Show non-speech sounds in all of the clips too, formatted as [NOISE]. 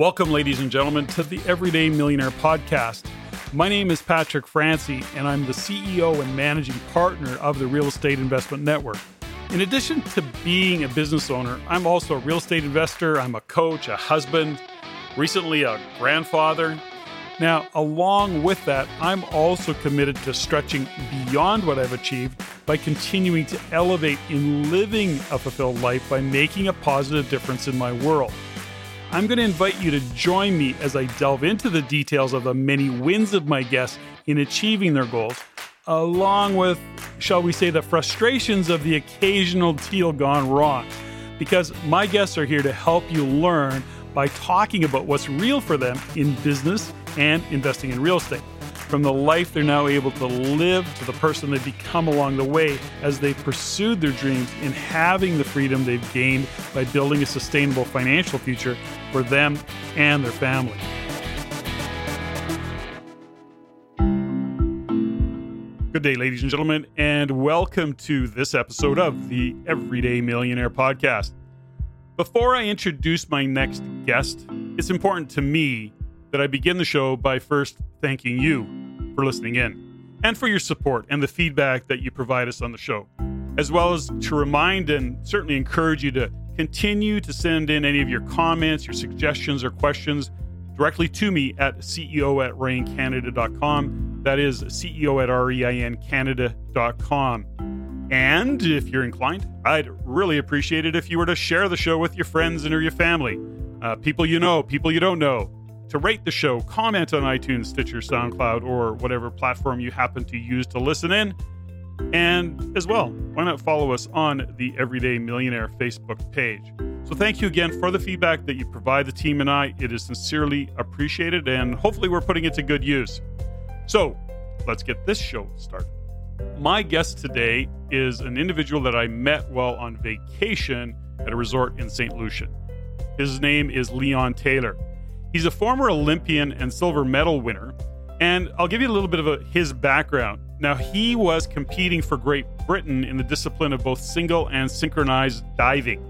Welcome, ladies and gentlemen, to the Everyday Millionaire Podcast. My name is Patrick Francey, and I'm the CEO and managing partner of the Real Estate Investment Network. In addition to being a business owner, I'm also a real estate investor, I'm a coach, a husband, recently a grandfather. Now, along with that, I'm also committed to stretching beyond what I've achieved by continuing to elevate in living a fulfilled life by making a positive difference in my world. I'm going to invite you to join me as I delve into the details of the many wins of my guests in achieving their goals, along with, shall we say, the frustrations of the occasional deal gone wrong. Because my guests are here to help you learn by talking about what's real for them in business and investing in real estate from the life they're now able to live to the person they've become along the way as they've pursued their dreams in having the freedom they've gained by building a sustainable financial future for them and their family. Good day, ladies and gentlemen, and welcome to this episode of the Everyday Millionaire Podcast. Before I introduce my next guest, it's important to me that I begin the show by first thanking you for listening in and for your support and the feedback that you provide us on the show, as well as to remind and certainly encourage you to continue to send in any of your comments, your suggestions, or questions directly to me at CEO at reincanada.com. That is CEO at REINcanada.com. And if you're inclined, I'd really appreciate it if you were to share the show with your friends and or your family, uh, people you know, people you don't know to rate the show, comment on iTunes, Stitcher, SoundCloud, or whatever platform you happen to use to listen in. And as well, why not follow us on the Everyday Millionaire Facebook page? So, thank you again for the feedback that you provide the team and I. It is sincerely appreciated, and hopefully, we're putting it to good use. So, let's get this show started. My guest today is an individual that I met while on vacation at a resort in St. Lucia. His name is Leon Taylor. He's a former Olympian and silver medal winner. And I'll give you a little bit of a, his background. Now, he was competing for Great Britain in the discipline of both single and synchronized diving.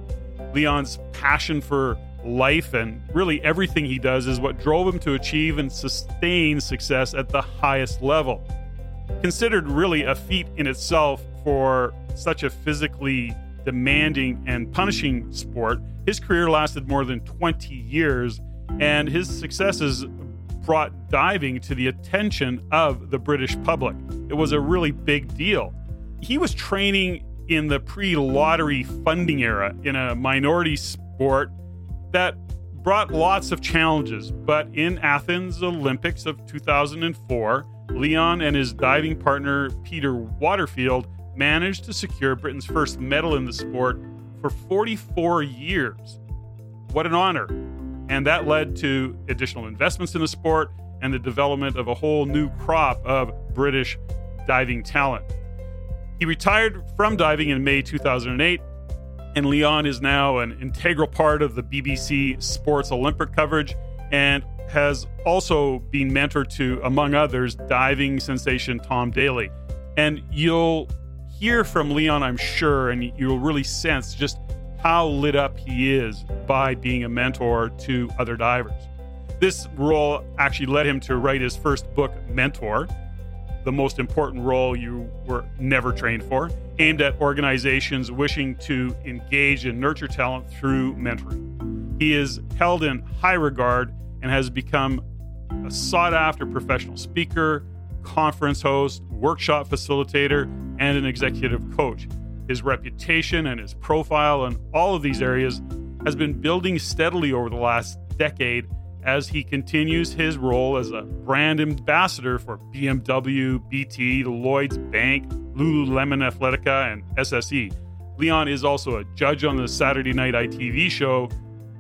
Leon's passion for life and really everything he does is what drove him to achieve and sustain success at the highest level. Considered really a feat in itself for such a physically demanding and punishing sport, his career lasted more than 20 years and his successes brought diving to the attention of the British public. It was a really big deal. He was training in the pre lottery funding era in a minority sport that brought lots of challenges. But in Athens Olympics of 2004, Leon and his diving partner Peter Waterfield managed to secure Britain's first medal in the sport for 44 years. What an honor! And that led to additional investments in the sport and the development of a whole new crop of British diving talent. He retired from diving in May 2008, and Leon is now an integral part of the BBC Sports Olympic coverage and has also been mentored to, among others, diving sensation Tom Daley. And you'll hear from Leon, I'm sure, and you'll really sense just how lit up he is by being a mentor to other divers. This role actually led him to write his first book, Mentor, the most important role you were never trained for, aimed at organizations wishing to engage and nurture talent through mentoring. He is held in high regard and has become a sought after professional speaker, conference host, workshop facilitator, and an executive coach his reputation and his profile in all of these areas has been building steadily over the last decade as he continues his role as a brand ambassador for BMW, BT, Lloyd's Bank, Lululemon Athletica, and SSE. Leon is also a judge on the Saturday night ITV show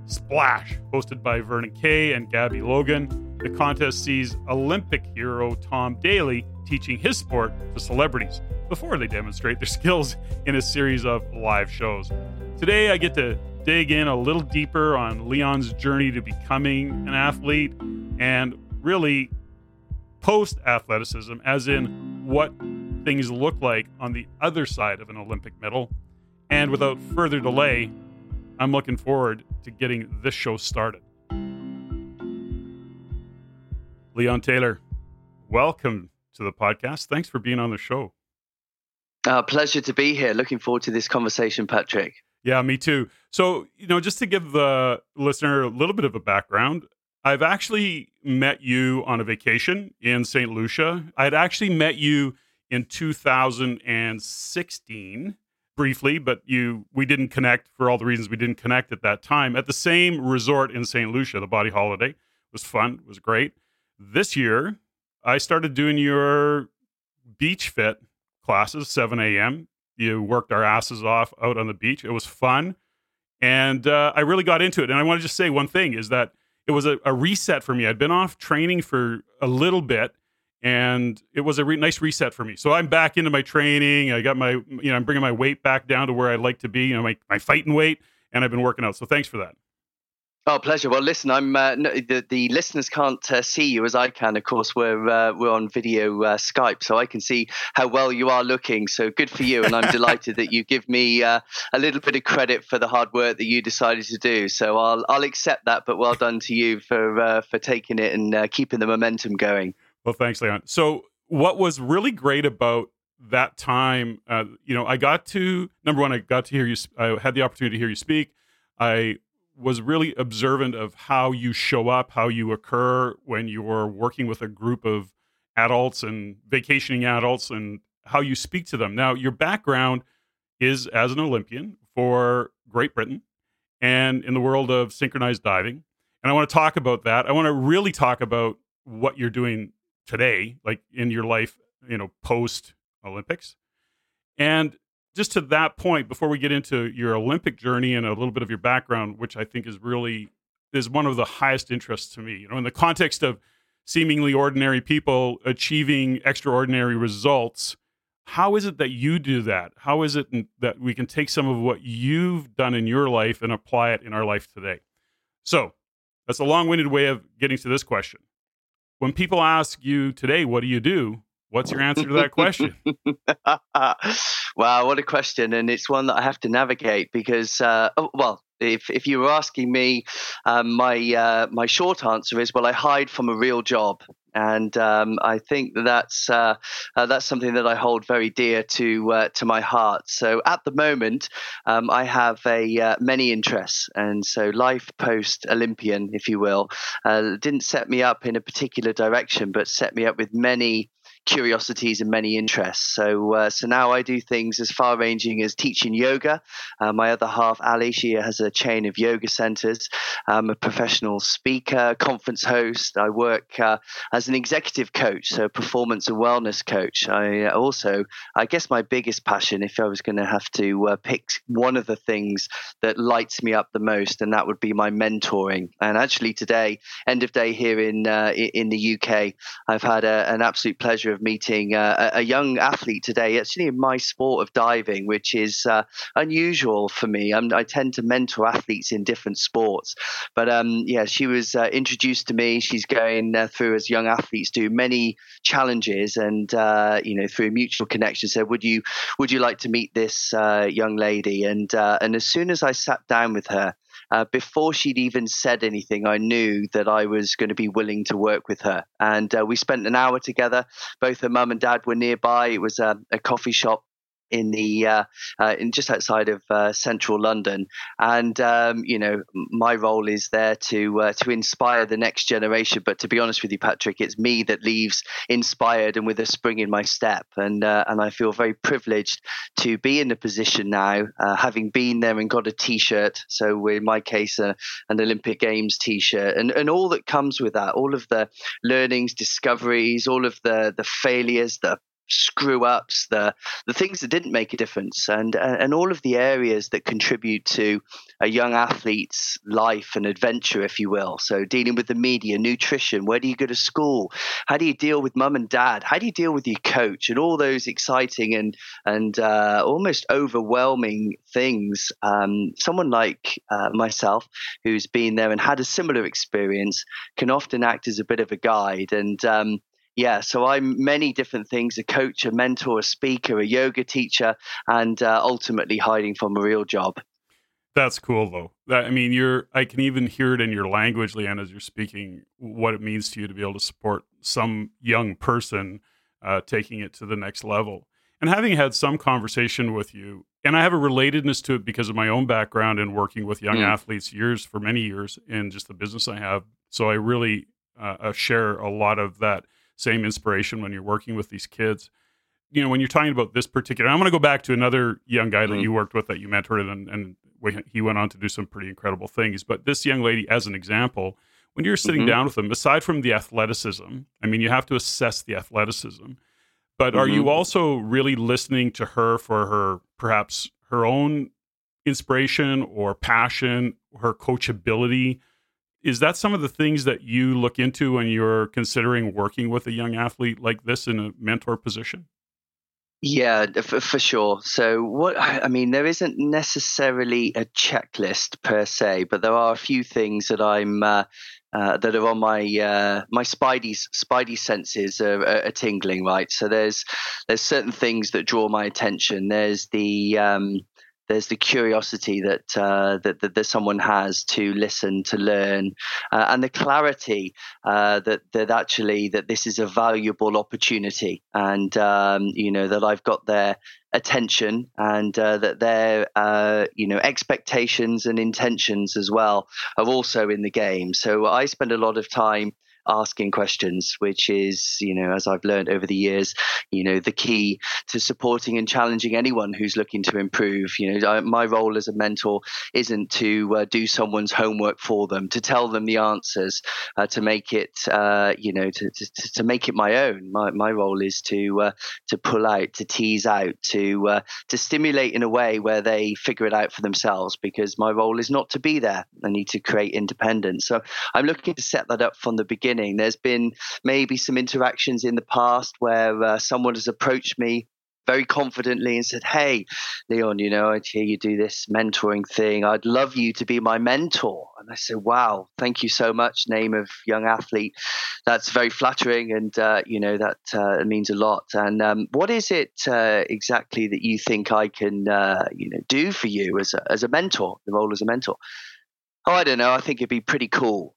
Splash, hosted by Vernon Kay and Gabby Logan. The contest sees Olympic hero Tom Daley teaching his sport to celebrities before they demonstrate their [LAUGHS] skills in a series of live shows. Today, I get to dig in a little deeper on Leon's journey to becoming an athlete and really post athleticism, as in what things look like on the other side of an Olympic medal. And without further delay, I'm looking forward to getting this show started. Leon Taylor, welcome to the podcast. Thanks for being on the show. Uh, pleasure to be here. Looking forward to this conversation, Patrick. Yeah, me too. So, you know, just to give the listener a little bit of a background, I've actually met you on a vacation in St. Lucia. I'd actually met you in 2016 briefly, but you we didn't connect for all the reasons we didn't connect at that time at the same resort in St. Lucia, the Body Holiday. It was fun, it was great this year, I started doing your beach fit classes, 7 a.m. You worked our asses off out on the beach. It was fun. And uh, I really got into it. And I want to just say one thing is that it was a, a, reset for me. I'd been off training for a little bit and it was a re- nice reset for me. So I'm back into my training. I got my, you know, I'm bringing my weight back down to where I'd like to be, you know, my, my fighting weight. And I've been working out. So thanks for that. Oh, pleasure. Well, listen, I'm uh, no, the the listeners can't uh, see you as I can. Of course, we're uh, we're on video uh, Skype, so I can see how well you are looking. So good for you, and I'm [LAUGHS] delighted that you give me uh, a little bit of credit for the hard work that you decided to do. So I'll I'll accept that. But well done to you for uh, for taking it and keeping the momentum going. Well, thanks, Leon. So what was really great about that time, you know, I got to number one, I got to hear you. I had the opportunity to hear you speak. I was really observant of how you show up, how you occur when you're working with a group of adults and vacationing adults, and how you speak to them. Now, your background is as an Olympian for Great Britain and in the world of synchronized diving. And I want to talk about that. I want to really talk about what you're doing today, like in your life, you know, post Olympics. And just to that point, before we get into your Olympic journey and a little bit of your background, which I think is really is one of the highest interests to me. You know, in the context of seemingly ordinary people achieving extraordinary results, how is it that you do that? How is it that we can take some of what you've done in your life and apply it in our life today? So, that's a long-winded way of getting to this question. When people ask you today, what do you do? What's your answer to that question? [LAUGHS] wow, what a question. And it's one that I have to navigate because, uh, oh, well, if, if you were asking me, um, my uh, my short answer is well, I hide from a real job, and um, I think that's uh, uh, that's something that I hold very dear to uh, to my heart. So at the moment, um, I have a uh, many interests, and so life post Olympian, if you will, didn't set me up in a particular direction, but set me up with many curiosities and many interests. So, uh, so now I do things as far ranging as teaching yoga. Uh, my other half, Ali, she has a chain of yoga centers. I'm a professional speaker, conference host. I work uh, as an executive coach, so performance and wellness coach. I also, I guess, my biggest passion, if I was going to have to uh, pick one of the things that lights me up the most, and that would be my mentoring. And actually, today, end of day here in uh, in the UK, I've had a, an absolute pleasure pleasure of meeting uh, a young athlete today, actually in my sport of diving, which is uh, unusual for me. I'm, i tend to mentor athletes in different sports, but um, yeah, she was uh, introduced to me. She's going uh, through, as young athletes do, many challenges, and uh, you know, through a mutual connection, said, "Would you would you like to meet this uh, young lady?" And and as soon as I sat down with her. Uh, before she'd even said anything, I knew that I was going to be willing to work with her. And uh, we spent an hour together. Both her mum and dad were nearby. It was a, a coffee shop in the uh, uh, in just outside of uh, central London, and um, you know my role is there to uh, to inspire the next generation. But to be honest with you, Patrick, it's me that leaves inspired and with a spring in my step, and uh, and I feel very privileged to be in the position now, uh, having been there and got a T-shirt. So in my case, an Olympic Games T-shirt, and and all that comes with that, all of the learnings, discoveries, all of the the failures, the screw ups, the the things that didn't make a difference, and and all of the areas that contribute to a young athlete's life and adventure, if you will. So dealing with the media, nutrition, where do you go to school? How do you deal with mum and dad? How do you deal with your coach? And all those exciting and and uh, almost overwhelming things. Um, someone like uh, myself, who's been there and had a similar experience, can often act as a bit of a guide and. Um, yeah, so I'm many different things a coach, a mentor, a speaker, a yoga teacher, and uh, ultimately hiding from a real job. That's cool though. That, I mean, you're I can even hear it in your language, Leon, as you're speaking, what it means to you to be able to support some young person uh, taking it to the next level. And having had some conversation with you, and I have a relatedness to it because of my own background in working with young mm. athletes years for many years in just the business I have. So I really uh, uh, share a lot of that same inspiration when you're working with these kids. You know, when you're talking about this particular, I'm going to go back to another young guy mm. that you worked with that you mentored, and, and he went on to do some pretty incredible things. But this young lady, as an example, when you're sitting mm-hmm. down with them, aside from the athleticism, I mean, you have to assess the athleticism. But mm-hmm. are you mm-hmm. also really listening to her for her perhaps her own inspiration or passion, her coachability? Is that some of the things that you look into when you're considering working with a young athlete like this in a mentor position? Yeah, for, for, sure. So, what I mean, there isn't necessarily a checklist per se, but there are a few things that I'm uh, uh, that are on my uh, my spidey spidey senses are, are, tingling. Right. So there's there's certain things that draw my attention. There's the um, there's the curiosity that, uh, that, that, that someone has to listen, to learn, uh, and the clarity uh, that that actually that this is a valuable opportunity, and um, you know that I've got their attention, and uh, that their uh, you know expectations and intentions as well are also in the game. So I spend a lot of time asking questions, which is, you know, as I've learned over the years, you know, the key to supporting and challenging anyone who's looking to improve. You know, I, my role as a mentor isn't to uh, do someone's homework for them, to tell them the answers, uh, to make it, uh, you know, to, to, to, make it my own. My, my role is to uh, to pull out, to tease out, to uh, to stimulate in a way where they figure it out for themselves. Because my role is not to be there. I need to create independence. So I'm looking to set that up from the beginning beginning. There's been maybe some interactions in the past where uh, someone has approached me very confidently and said, Hey, Leon, you know, I hear you do this mentoring thing. I'd love you to be my mentor. And I said, Wow, thank you so much, name of young athlete. That's very flattering. And, uh, you know, that uh, means a lot. And um, what is it uh, exactly that you think I can, uh, you know, do for you as a, as a mentor, the role as a mentor? I don't know. I think it'd be pretty cool.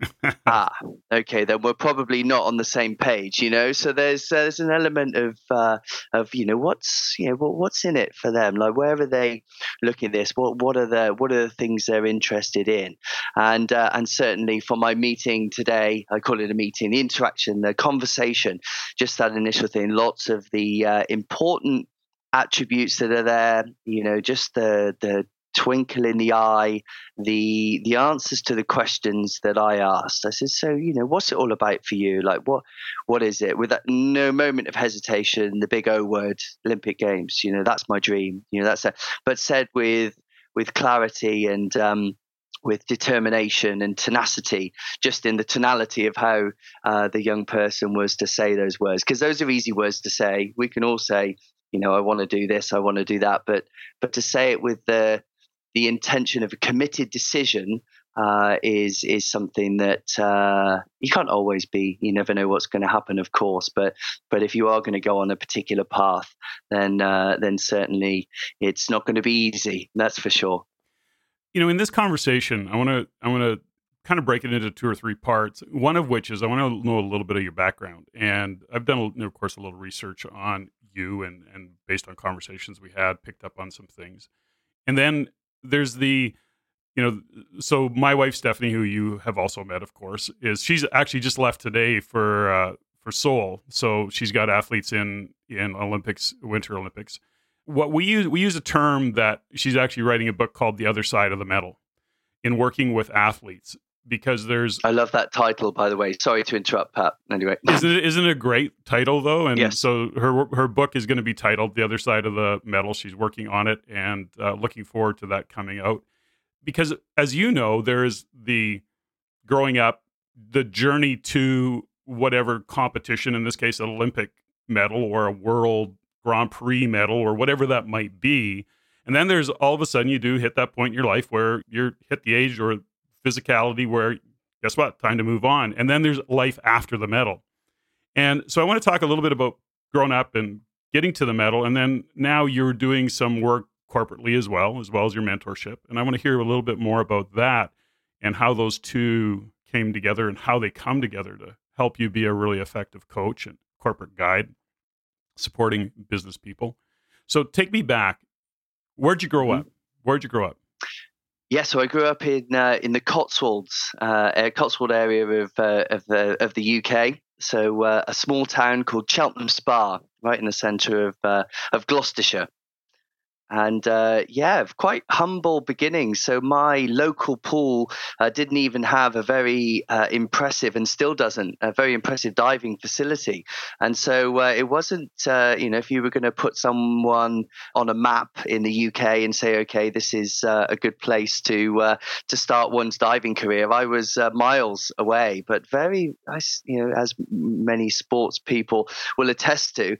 [LAUGHS] ah, okay. Then we're probably not on the same page, you know. So there's uh, there's an element of uh, of you know what's you know what, what's in it for them. Like where are they looking at this? What what are the what are the things they're interested in? And uh, and certainly for my meeting today, I call it a meeting. The interaction, the conversation, just that initial thing. Lots of the uh, important attributes that are there you know just the the twinkle in the eye, the the answers to the questions that I asked. I said, so you know, what's it all about for you? Like, what what is it? With that, no moment of hesitation, the big O word, Olympic Games. You know, that's my dream. You know, that's it. But said with with clarity and um, with determination and tenacity, just in the tonality of how uh, the young person was to say those words. Because those are easy words to say. We can all say, you know, I want to do this, I want to do that, but but to say it with the the intention of a committed decision uh, is is something that uh, you can't always be. You never know what's going to happen, of course. But but if you are going to go on a particular path, then uh, then certainly it's not going to be easy. That's for sure. You know, in this conversation, I want to I want to kind of break it into two or three parts. One of which is I want to know a little bit of your background, and I've done, of course, a little research on you, and and based on conversations we had, picked up on some things. And then there's the you know so my wife stephanie who you have also met of course is she's actually just left today for uh for seoul. So she's got athletes in in olympics winter olympics. What we use we use a term that she's actually writing a book called the other side of the medal in working with athletes because there's I love that title by the way. Sorry to interrupt Pat. Anyway. isn't it isn't it a great title though? And yes. so her her book is going to be titled The Other Side of the Medal. She's working on it and uh, looking forward to that coming out. Because as you know, there is the growing up the journey to whatever competition in this case an Olympic medal or a world Grand Prix medal or whatever that might be. And then there's all of a sudden you do hit that point in your life where you're hit the age or physicality where guess what time to move on and then there's life after the medal and so i want to talk a little bit about growing up and getting to the medal and then now you're doing some work corporately as well, as well as your mentorship. And I want to hear a little bit more about that and how those two came together and how they come together to help you be a really effective coach and corporate guide supporting business people. So take me back. Where'd you grow mm-hmm. up? Where'd you grow up? Yeah, so I grew up in uh, in the Cotswolds, uh, Cotswold area of uh, of the of the UK. So uh, a small town called Cheltenham Spa, right in the centre of uh, of Gloucestershire and uh, yeah, quite humble beginnings. So my local pool uh, didn't even have a very uh, impressive, and still doesn't, a very impressive diving facility. And so uh, it wasn't, uh, you know, if you were going to put someone on a map in the UK and say, okay, this is uh, a good place to to start one's diving career, I was miles away, but very, you know, as many sports people will attest to,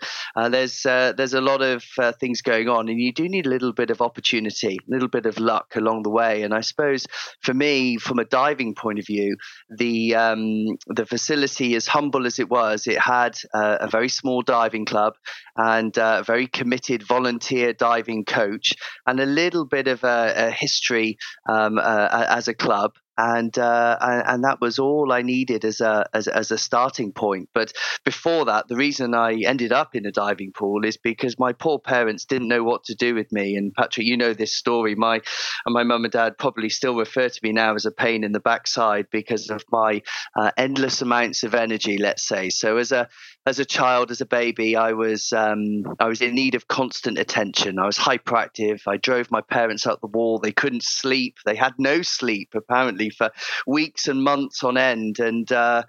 there's there's a lot of things going on, and you do need need a little bit of opportunity, a little bit of luck along the way. And I suppose for me, from a diving point of view, the um, the facility, as humble as it was, it had uh, a very small diving club and uh, a very committed volunteer diving coach, and a little bit of a, a history um, uh, as a club and uh, and that was all I needed as a as, as, a starting point. But before that, the reason I ended up in a diving pool is because my poor parents didn't know what to do with me. And Patrick, you know this story. My my mum and dad probably still refer to me now as a pain in the backside because of my uh, endless amounts of energy. Let's say so. As a as a child, as a baby, I was um, I was in need of constant attention. I was hyperactive. I drove my parents up the wall. They couldn't sleep. They had no sleep apparently for weeks and months on end, and uh,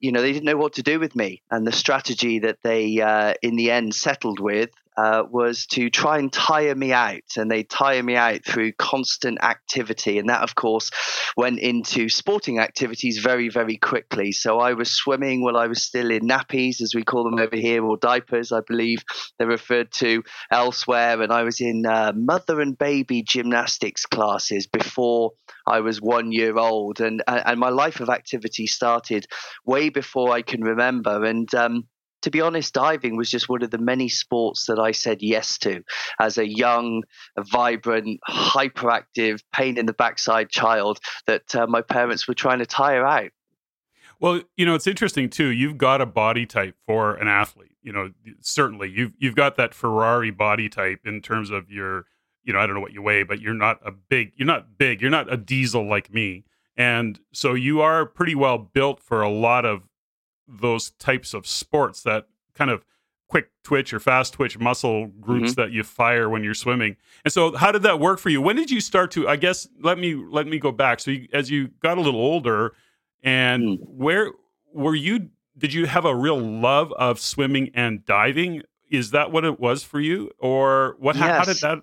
you know they didn't know what to do with me. And the strategy that they uh, in the end settled with uh, was to try and tire me out. And they tire me out through constant activity. And that, of course, went into sporting activities very, very quickly. So I was swimming while I was still in nappies, as we call them over here, or diapers, I believe they're referred to elsewhere. And I was in uh, mother and baby gymnastics classes before I was one year old. And, and my life of activity started way before I can remember. And um, to be honest, diving was just one of the many sports that I said yes to as a young, vibrant, hyperactive, pain in the backside child that uh, my parents were trying to tire out. Well, you know, it's interesting too. You've got a body type for an athlete. You know, certainly you've you've got that Ferrari body type in terms of your, you know, I don't know what you weigh, but you're not a big, you're not big, you're not a diesel like me. And so you are pretty well built for a lot of those types of sports that kind of quick twitch or fast twitch muscle groups mm-hmm. that you fire when you're swimming. And so how did that work for you? When did you start to I guess let me let me go back. So you, as you got a little older and mm. where were you did you have a real love of swimming and diving? Is that what it was for you or what yes. how, how did that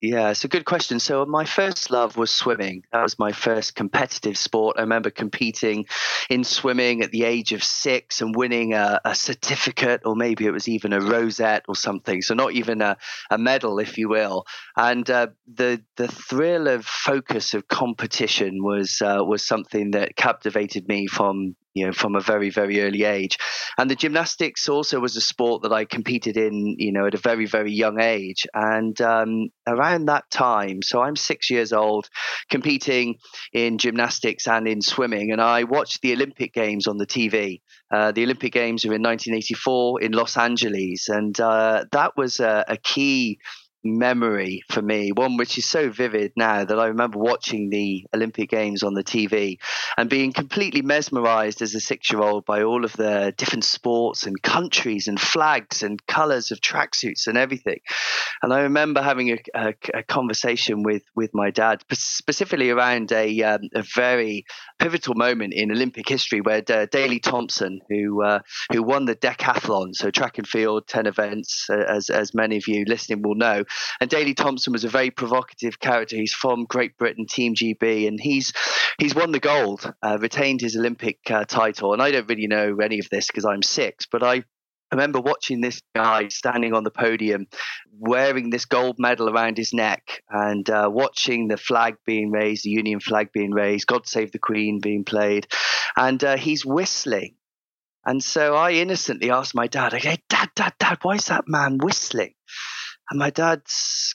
yeah, it's a good question. So, my first love was swimming. That was my first competitive sport. I remember competing in swimming at the age of six and winning a, a certificate, or maybe it was even a rosette or something. So, not even a, a medal, if you will. And uh, the the thrill of focus of competition was uh, was something that captivated me from you know, from a very, very early age. And the gymnastics also was a sport that I competed in, you know, at a very, very young age. And um, around that time, so I'm six years old, competing in gymnastics and in swimming. And I watched the Olympic Games on the TV. Uh, the Olympic Games were in 1984 in Los Angeles. And uh, that was a, a key memory for me, one which is so vivid now that I remember watching the Olympic Games on the TV and being completely mesmerized as a six year old by all of the different sports and countries and flags and colors of tracksuits and everything. And I remember having a, a, a conversation with, with my dad, specifically around a, um, a very pivotal moment in Olympic history where uh, Daley Thompson, who uh, who won the decathlon, so track and field, 10 events, uh, as, as many of you listening will know, and Daley Thompson was a very provocative character. He's from Great Britain, Team GB, and he's he's won the gold, uh, retained his Olympic uh, title. And I don't really know any of this because I'm six, but I I remember watching this guy standing on the podium wearing this gold medal around his neck and uh, watching the flag being raised, the Union flag being raised, God Save the Queen being played. And uh, he's whistling. And so I innocently asked my dad, okay, Dad, Dad, Dad, why is that man whistling? And my dad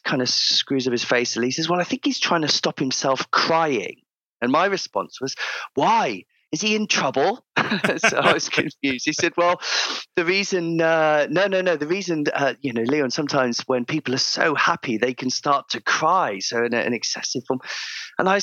kind of screws up his face and he says, Well, I think he's trying to stop himself crying. And my response was, Why? Is he in trouble? [LAUGHS] so I was confused. He said, Well, the reason, uh, no, no, no, the reason, uh, you know, Leon, sometimes when people are so happy, they can start to cry. So in an excessive form. And I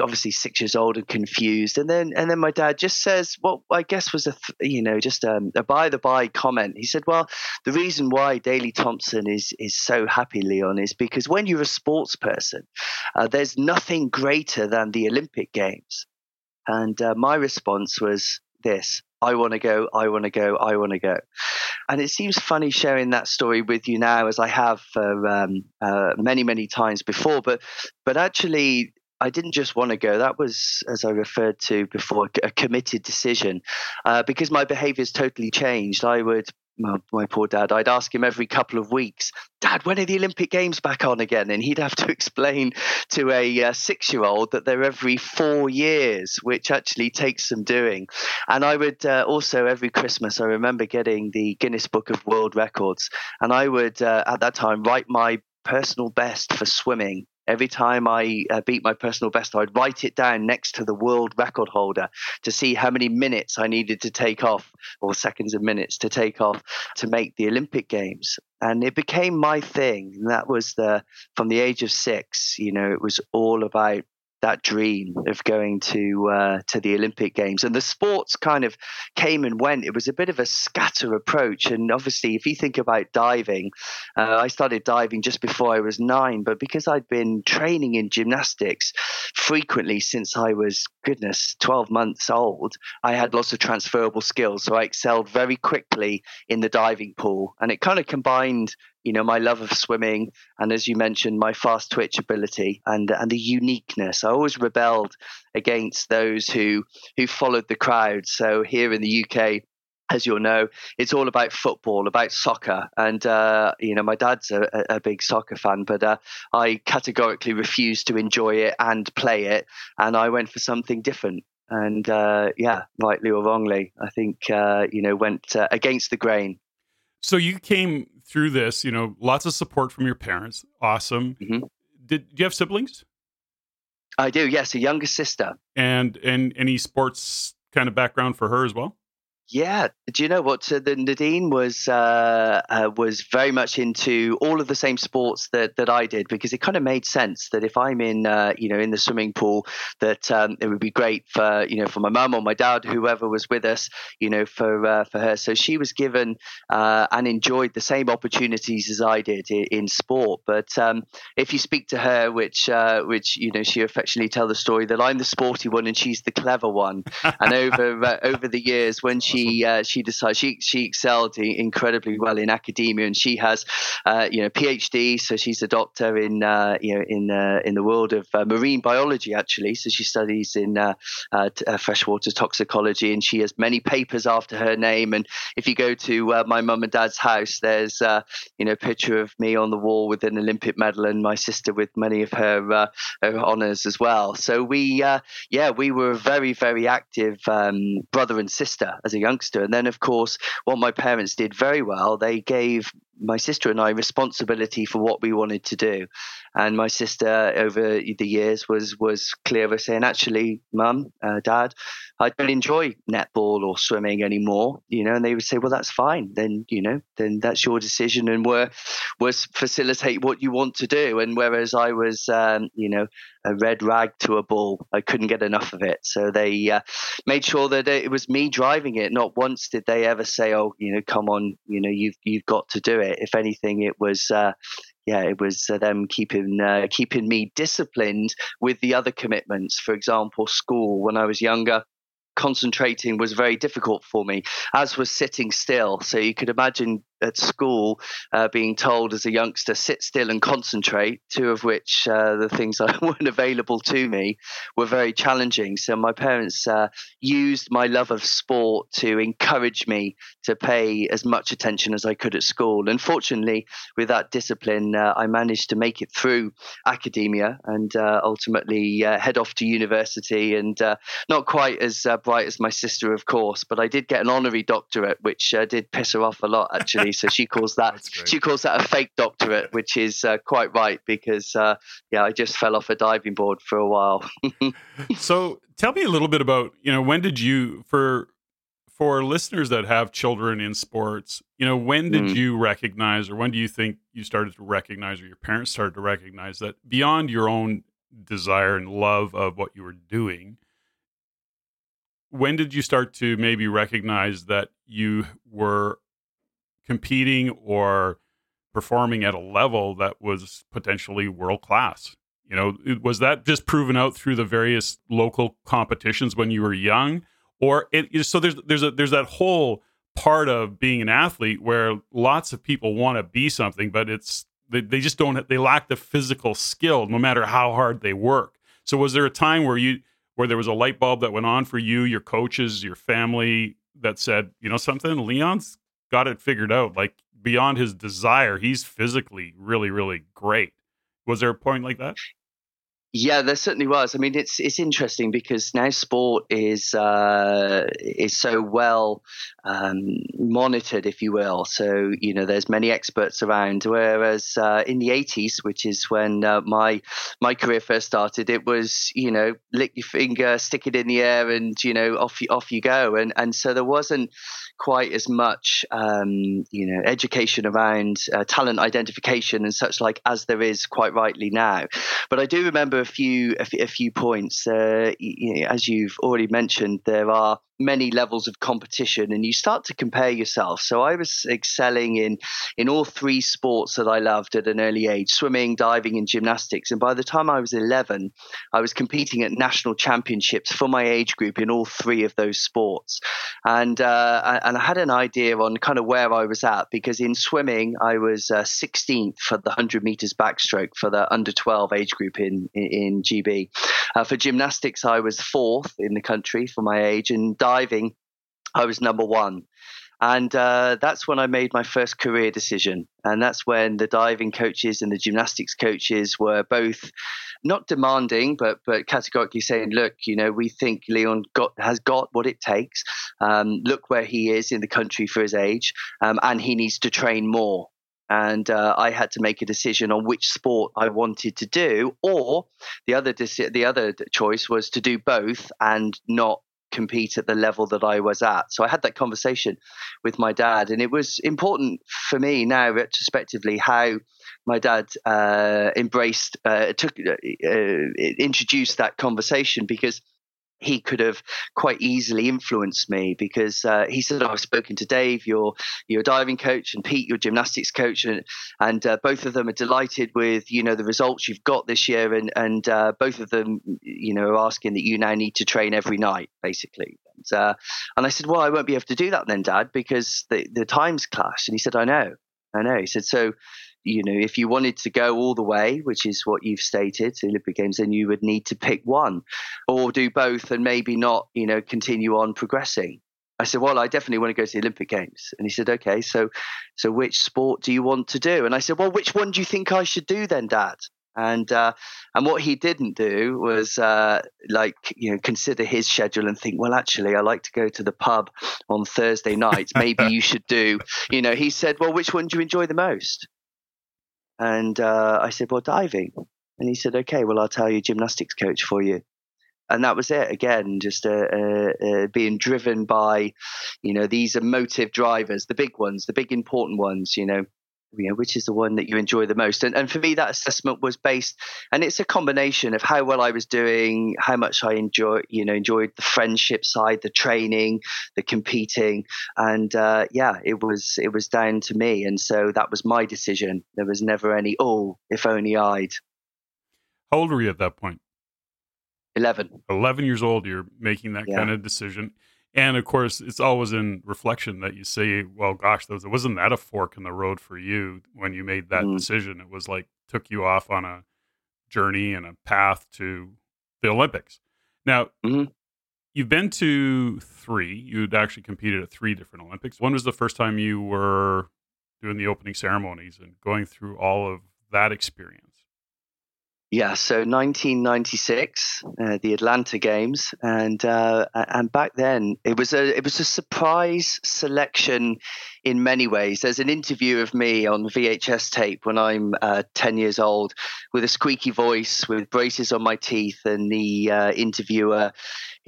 obviously six years old and confused. And then and then my dad just says, what I guess was a you know just um, a by the by comment. He said, well, the reason why Daley Thompson is is so happy, Leon, is because when you're a sports person, uh, there's nothing greater than the Olympic Games. And uh, my response was this. I want to go, I want to go, I want to go. And it seems funny sharing that story with you now, as I have for um, uh, many, many times before. But, but actually, I didn't just want to go. That was, as I referred to before, a committed decision uh, because my behaviors totally changed. I would, my, my, poor dad, I'd ask him every couple of weeks, Dad, when are the Olympic Games back on again? And he'd have to [LAUGHS] explain to a uh, six year old that they're every four years, which actually takes some doing. And I would uh, also, every Christmas, I remember getting the Guinness Book of World Records. And I would, uh, at that time, write my personal best for swimming Every time I uh, beat my personal best, I'd write it down next to the world record holder to see how many minutes I needed to take off, or seconds and minutes to take off to make the Olympic Games. And it became my thing. And that was the, from the age of six, you know, it was all about that dream of going to uh, to the Olympic Games. And the sports kind of came and went. It was a bit of a scatter approach. And obviously, if you think about diving, uh, I started diving just before I was nine. But because I'd been training in gymnastics frequently since I was goodness 12 months old, I had lots of transferable skills. So I excelled very quickly in the diving pool, and it kind of combined you know my love of swimming and as you mentioned my fast twitch ability and and the uniqueness i always rebelled against those who who followed the crowd so here in the uk as you'll know, it's all about football, about soccer, and uh, you know my dad's a, a big soccer fan, but uh, I categorically refused to enjoy it and play it, and I went for something different. And uh, yeah, rightly or wrongly, I think uh, you know went uh, against the grain. So you came through this, you know, lots of support from your parents. Awesome. Mm-hmm. Did, do you have siblings? I do. Yes, a younger sister. And and any sports kind of background for her as well? Yeah, do you know what? So the Nadine was uh, uh, was very much into all of the same sports that that I did because it kind of made sense that if I'm in uh, you know in the swimming pool, that um, it would be great for you know for my mum or my dad, whoever was with us, you know for uh, for her. So she was given uh, and enjoyed the same opportunities as I did in, in sport. But um, if you speak to her, which uh, which you know she affectionately tell the story that I'm the sporty one and she's the clever one, and over over the years when she she uh, she decided she she excelled incredibly well in academia, and she has uh, you know PhD, so she's a doctor in uh, you know in uh, in the world of uh, marine biology actually. So she studies in uh, freshwater toxicology, and she has many papers after her name. And if you go to my mum and dad's house, there's you know a picture of me on the wall with an Olympic medal, and my sister with many of her, her honors as well. So we yeah we were a very very active um, brother and sister as a youngster. And then, of course, what my parents did very well, they gave my sister and I responsibility for what we wanted to do. And my sister, over the years, was was clear with saying, "Actually, Mum, uh, Dad, I don't enjoy netball or swimming anymore." You know, and they would say, "Well, that's fine. Then you know, then that's your decision, and we're was facilitate what you want to do." And whereas I was, um, you know, a red rag to a bull, I couldn't get enough of it. So they uh, made sure that it was me driving it. Not once did they ever say, "Oh, you know, come on, you know, you've you've got to do it." It. If anything, it was uh, yeah, it was uh, them keeping uh, keeping me disciplined with the other commitments. For example, school. When I was younger, concentrating was very difficult for me, as was sitting still. So you could imagine at school uh, being told as a youngster sit still and concentrate. Two of which uh, the things [LAUGHS] that weren't available to me were very challenging. So my parents uh, used my love of sport to encourage me to pay as much attention as i could at school. And fortunately with that discipline uh, i managed to make it through academia and uh, ultimately uh, head off to university and not quite as bright as my sister of course but i did get an honorary doctorate which did piss her off a lot actually me. So she calls that she calls that a fake doctorate, which is uh, quite right because uh, yeah, I just fell off a diving board for a while. [LAUGHS] so tell me a little bit about you know when did you for for listeners that have children in sports, you know, when did mm. you recognize or when do you think you started to recognize or your parents started to recognize that beyond your own desire and love of what you were doing, when did you start to maybe recognize that you were competing or performing at a level that was potentially world class? You know, was that just proven out through the various local competitions when you were young? or it so there's there's a there's that whole part of being an athlete where lots of people want to be something but it's they, they just don't they lack the physical skill no matter how hard they work so was there a time where you where there was a light bulb that went on for you your coaches your family that said you know something leon's got it figured out like beyond his desire he's physically really really great. Was there a point like that yeah, there certainly was. I mean, it's it's interesting because now sport is uh, is so well um, monitored, if you will. So you know, there's many experts around. Whereas uh, in the '80s, which is when uh, my my career first started, it was you know, lick your finger, stick it in the air, and you know, off you off you go. And and so there wasn't quite as much um, you know education around uh, talent identification and such like as there is quite rightly now. But I do remember few a, few points. Uh, you know, as you've already mentioned, there are many levels of competition and you start to compare yourself. So i was excelling in in all three sports that i loved at an early age swimming diving and gymnastics. And by the time i was 11 i was competing at national championships for my age group in all three of those sports. And uh, and i had an idea on kind of where i was at because in swimming i was uh, 16th for the 100 meters backstroke for the under 12 age group in in, in gb uh, for gymnastics i was fourth in the country for my age and diving, I was number one. And uh, that's when I made my first career decision. And that's when the diving coaches and the gymnastics coaches were both not demanding, but but categorically saying, "Look, you know, we think Leon got has got what it takes. Um, look where he is in the country for his age, um, and he needs to train more." And uh, I had to make a decision on which sport I wanted to do, or the other the other choice was to do both and not compete at the level that I was at. So I had that conversation with my dad, and it was important for me now, retrospectively, how my dad uh, embraced, uh, took, uh, uh introduced that conversation because he could have quite easily influenced me because uh, he said, oh, "I've spoken to Dave, your your diving coach, and Pete, your gymnastics coach, and and uh, both of them are delighted with you know the results you've got this year, and and uh, both of them you know are asking that you now need to train every night, basically." And, uh, and I said, "Well, I won't be able to do that then, Dad, because the the times clash." And he said, "I know." I know. He said, so you know, if you wanted to go all the way, which is what you've stated, the Olympic Games, then you would need to pick one or do both and maybe not, you know, continue on progressing. I said, well, I definitely want to go to the Olympic Games. And he said, okay, so, so which sport do you want to do? And I said, well, which one do you think I should do then, Dad? And uh, and what he didn't do was uh, like you know consider his schedule and think, well, actually, I like to go to the pub on Thursday nights. Maybe you should do. You know, he said, well, which one do you enjoy the most? And uh, I said, well, diving. And he said, okay, well, I'll tell you gymnastics coach for you. And that was it again, just uh, uh, uh, being driven by, you know, these emotive drivers, the big ones, the big important ones, you know, you know, which is the one that you enjoy the most? And, and for me, that assessment was based, and it's a combination of how well I was doing, how much I enjoy, you know, enjoyed the friendship side, the training, the competing, and uh, yeah, it was it was down to me, and so that was my decision. There was never any oh, if only I'd. How old were you at that point? Eleven. Eleven years old. You're making that yeah. kind of decision. And of course, it's always in reflection that you say, well, gosh, those, it wasn't that a fork in the road for you when you made that mm decision. It was like took you off on a journey and a path to the Olympics. Now, mm-hmm. you've been to three. You'd actually competed at three different Olympics. When was the first time you were doing the opening ceremonies and going through all of that experience? Yeah, so 1996, uh, the Atlanta Games, and uh, and back then it was a it was a surprise selection in many ways. There's an interview of me on VHS tape when I'm uh, 10 years old, with a squeaky voice, with braces on my teeth, and the uh, interviewer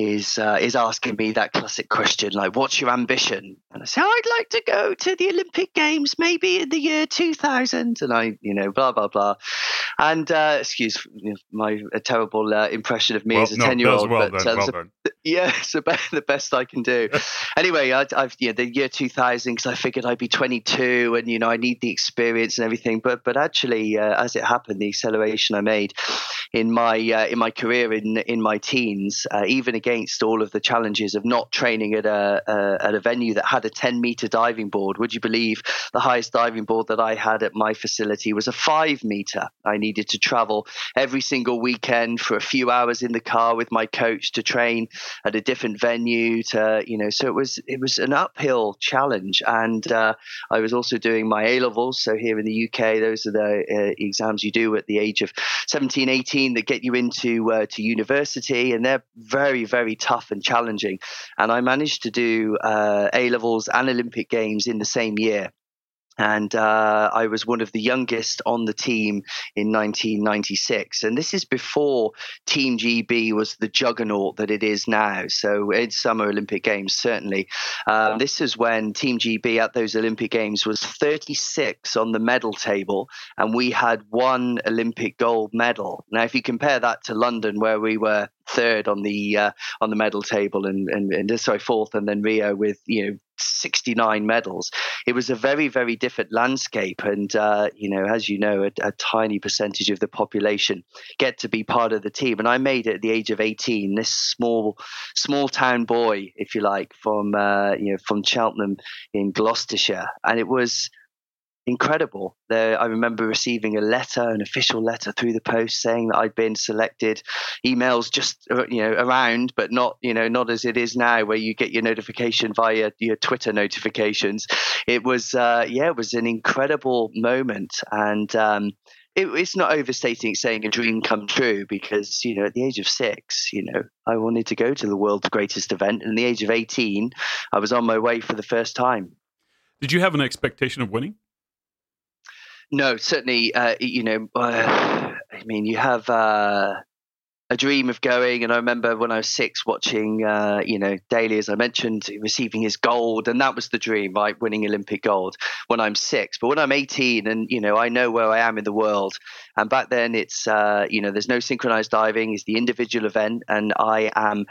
is uh, is asking me that classic question like, "What's your ambition?" And I say, "I'd like to go to the Olympic Games, maybe in the year 2000." And I, you know, blah blah blah. And uh, excuse my terrible uh, impression of me well, as a no, 10 year old, well but well. Yeah, [LAUGHS] it's about the best I can do. [LAUGHS] anyway, I, have yeah, the year 2000 because I figured I'd be 22 and you know I need the experience and everything. But but actually, uh, as it happened, the acceleration I made in my uh, in my career in in my teens, uh, even against all of the challenges of not training at a, a, at a venue that had a 10 meter diving board. Would you believe the highest diving board that I had at my facility was a five meter? I needed to travel every single weekend for a few hours in the car with my coach to train at a different venue. To you know, so it was it was an uphill challenge, and uh, I was also doing my A levels. So here in the UK, those are the uh, exams you do at the age of 17, 18 that get you into uh, to university, and they're very, very tough and challenging. And I managed to do uh, A levels and Olympic Games in the same year and uh, I was one of the youngest on the team in 1996. And this is before Team GB was the juggernaut that it is now. So in Summer Olympic Games, certainly. Um, this is when Team GB at those Olympic Games was 36 on the medal table, and we had one Olympic gold medal. Now, if you compare that to London, where we were third on the uh, on the medal table, and, and, and sorry fourth, and then Rio with you know 69 medals. It was a very, very different landscape. And, uh, you know, as you know, a, a, tiny percentage of the population get to be part of the team. And I made it at the age of 18, this small, small town boy, if you like, from, uh, you know, from Cheltenham in Gloucestershire. And it was, incredible. There, I remember receiving a letter, an official letter through the post saying that I'd been selected. Emails just uh, you know around, but not you know not as it is now, where you get your notification via your Twitter notifications. It was uh, yeah, it was an incredible moment, and um, it, it's not overstating saying a dream come true because you know at the age of six, you know I wanted to go to the world's greatest event, and at the age of eighteen, I was on my way for the first time. Did you have an expectation of winning? No, certainly. Uh, you know, uh, I mean, you have uh, a dream of going. And I remember when I was six, watching, uh, you know, Daley, as I mentioned, receiving his gold, and that was the dream, right? Winning Olympic gold when I'm six. But when I'm 18, and you know, I know where I am in the world. And back then, it's uh, you know, there's no synchronized diving; it's the individual event, and I am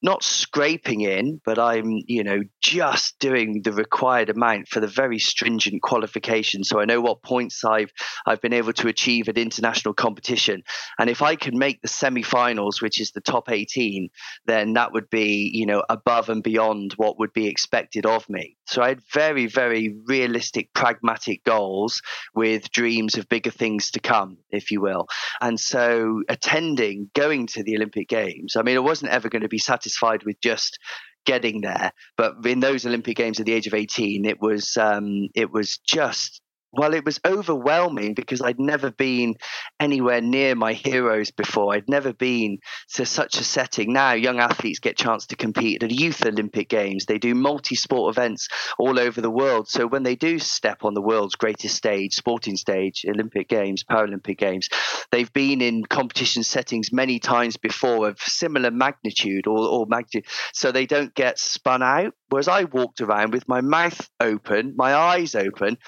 not scraping in, but I'm you know just doing the required amount for the very stringent qualification. So I know what points I've I've been able to achieve at international competition, and if I can make the semi finals, which is the top 18, then that would be, you know, above and beyond what would be expected of me. So I had very, very realistic, pragmatic goals with dreams of bigger things to come, if you will. And so attending, going to the Olympic Games, I mean, I wasn't ever going to be satisfied with just getting there. But in those Olympic Games at the age of 18, it was um, it was just well, it was overwhelming because I'd never been anywhere near my heroes before. I'd never been to such a setting. Now, young athletes get chance to compete at youth Olympic Games. They do multi sport events all over the world. So when they do step on the world's greatest stage, sporting stage, Olympic Games, Paralympic Games, they've been in competition settings many times before of similar magnitude or, or magnitude. So they don't get spun out. Whereas I walked around with my mouth open, my eyes open,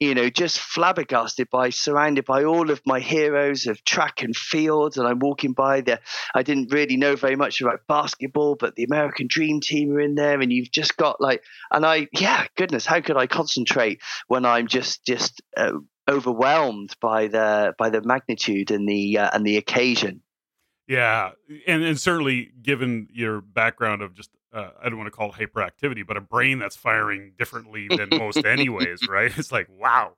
you know, just flabbergasted by surrounded by all of my heroes of track and field. And I'm walking by there. I didn't really know very much about basketball, but the American Dream Team are in there, and you've just got like, and I, yeah, goodness, how could I concentrate when I'm just just uh, overwhelmed by the by the magnitude and the uh, and the occasion? Yeah, and and certainly given your background of just uh, I don't want to call it hyperactivity, but a brain that's firing differently [LAUGHS] than most, anyways, right? It's like wow,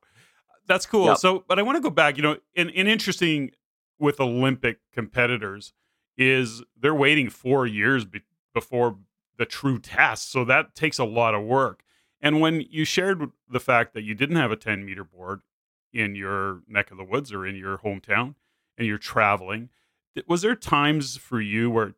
that's cool. Yep. So, but I want to go back. You know, and, in interesting with Olympic competitors is they're waiting four years be- before the true test, so that takes a lot of work. And when you shared the fact that you didn't have a 10 meter board in your neck of the woods or in your hometown, and you're traveling. Was there times for you where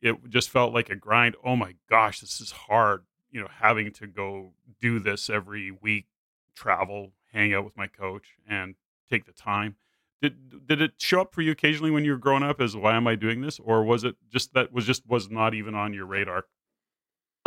it just felt like a grind? Oh my gosh, this is hard. You know, having to go do this every week, travel, hang out with my coach, and take the time. Did did it show up for you occasionally when you were growing up as why am I doing this, or was it just that was just was not even on your radar?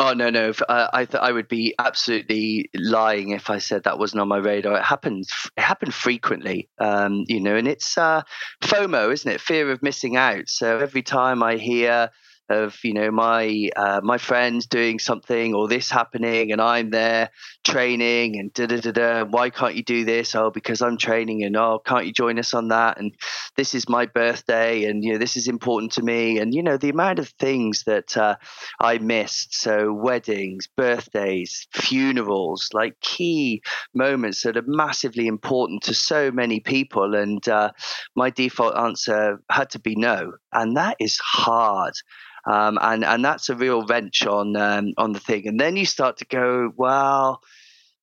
Oh no, no! Uh, I th- I would be absolutely lying if I said that wasn't on my radar. It happens. It happened frequently, um, you know, and it's uh, FOMO, isn't it? Fear of missing out. So every time I hear of you know my uh, my friends doing something or this happening and I'm there training and da da da da. Why can't you do this? Oh, because I'm training and oh, can't you join us on that? And this is my birthday and you know this is important to me and you know the amount of things that uh, I missed. So weddings, birthdays, funerals, like key moments that are massively important to so many people. And uh, my default answer had to be no, and that is hard. Um, and and that's a real wrench on um, on the thing. And then you start to go, well,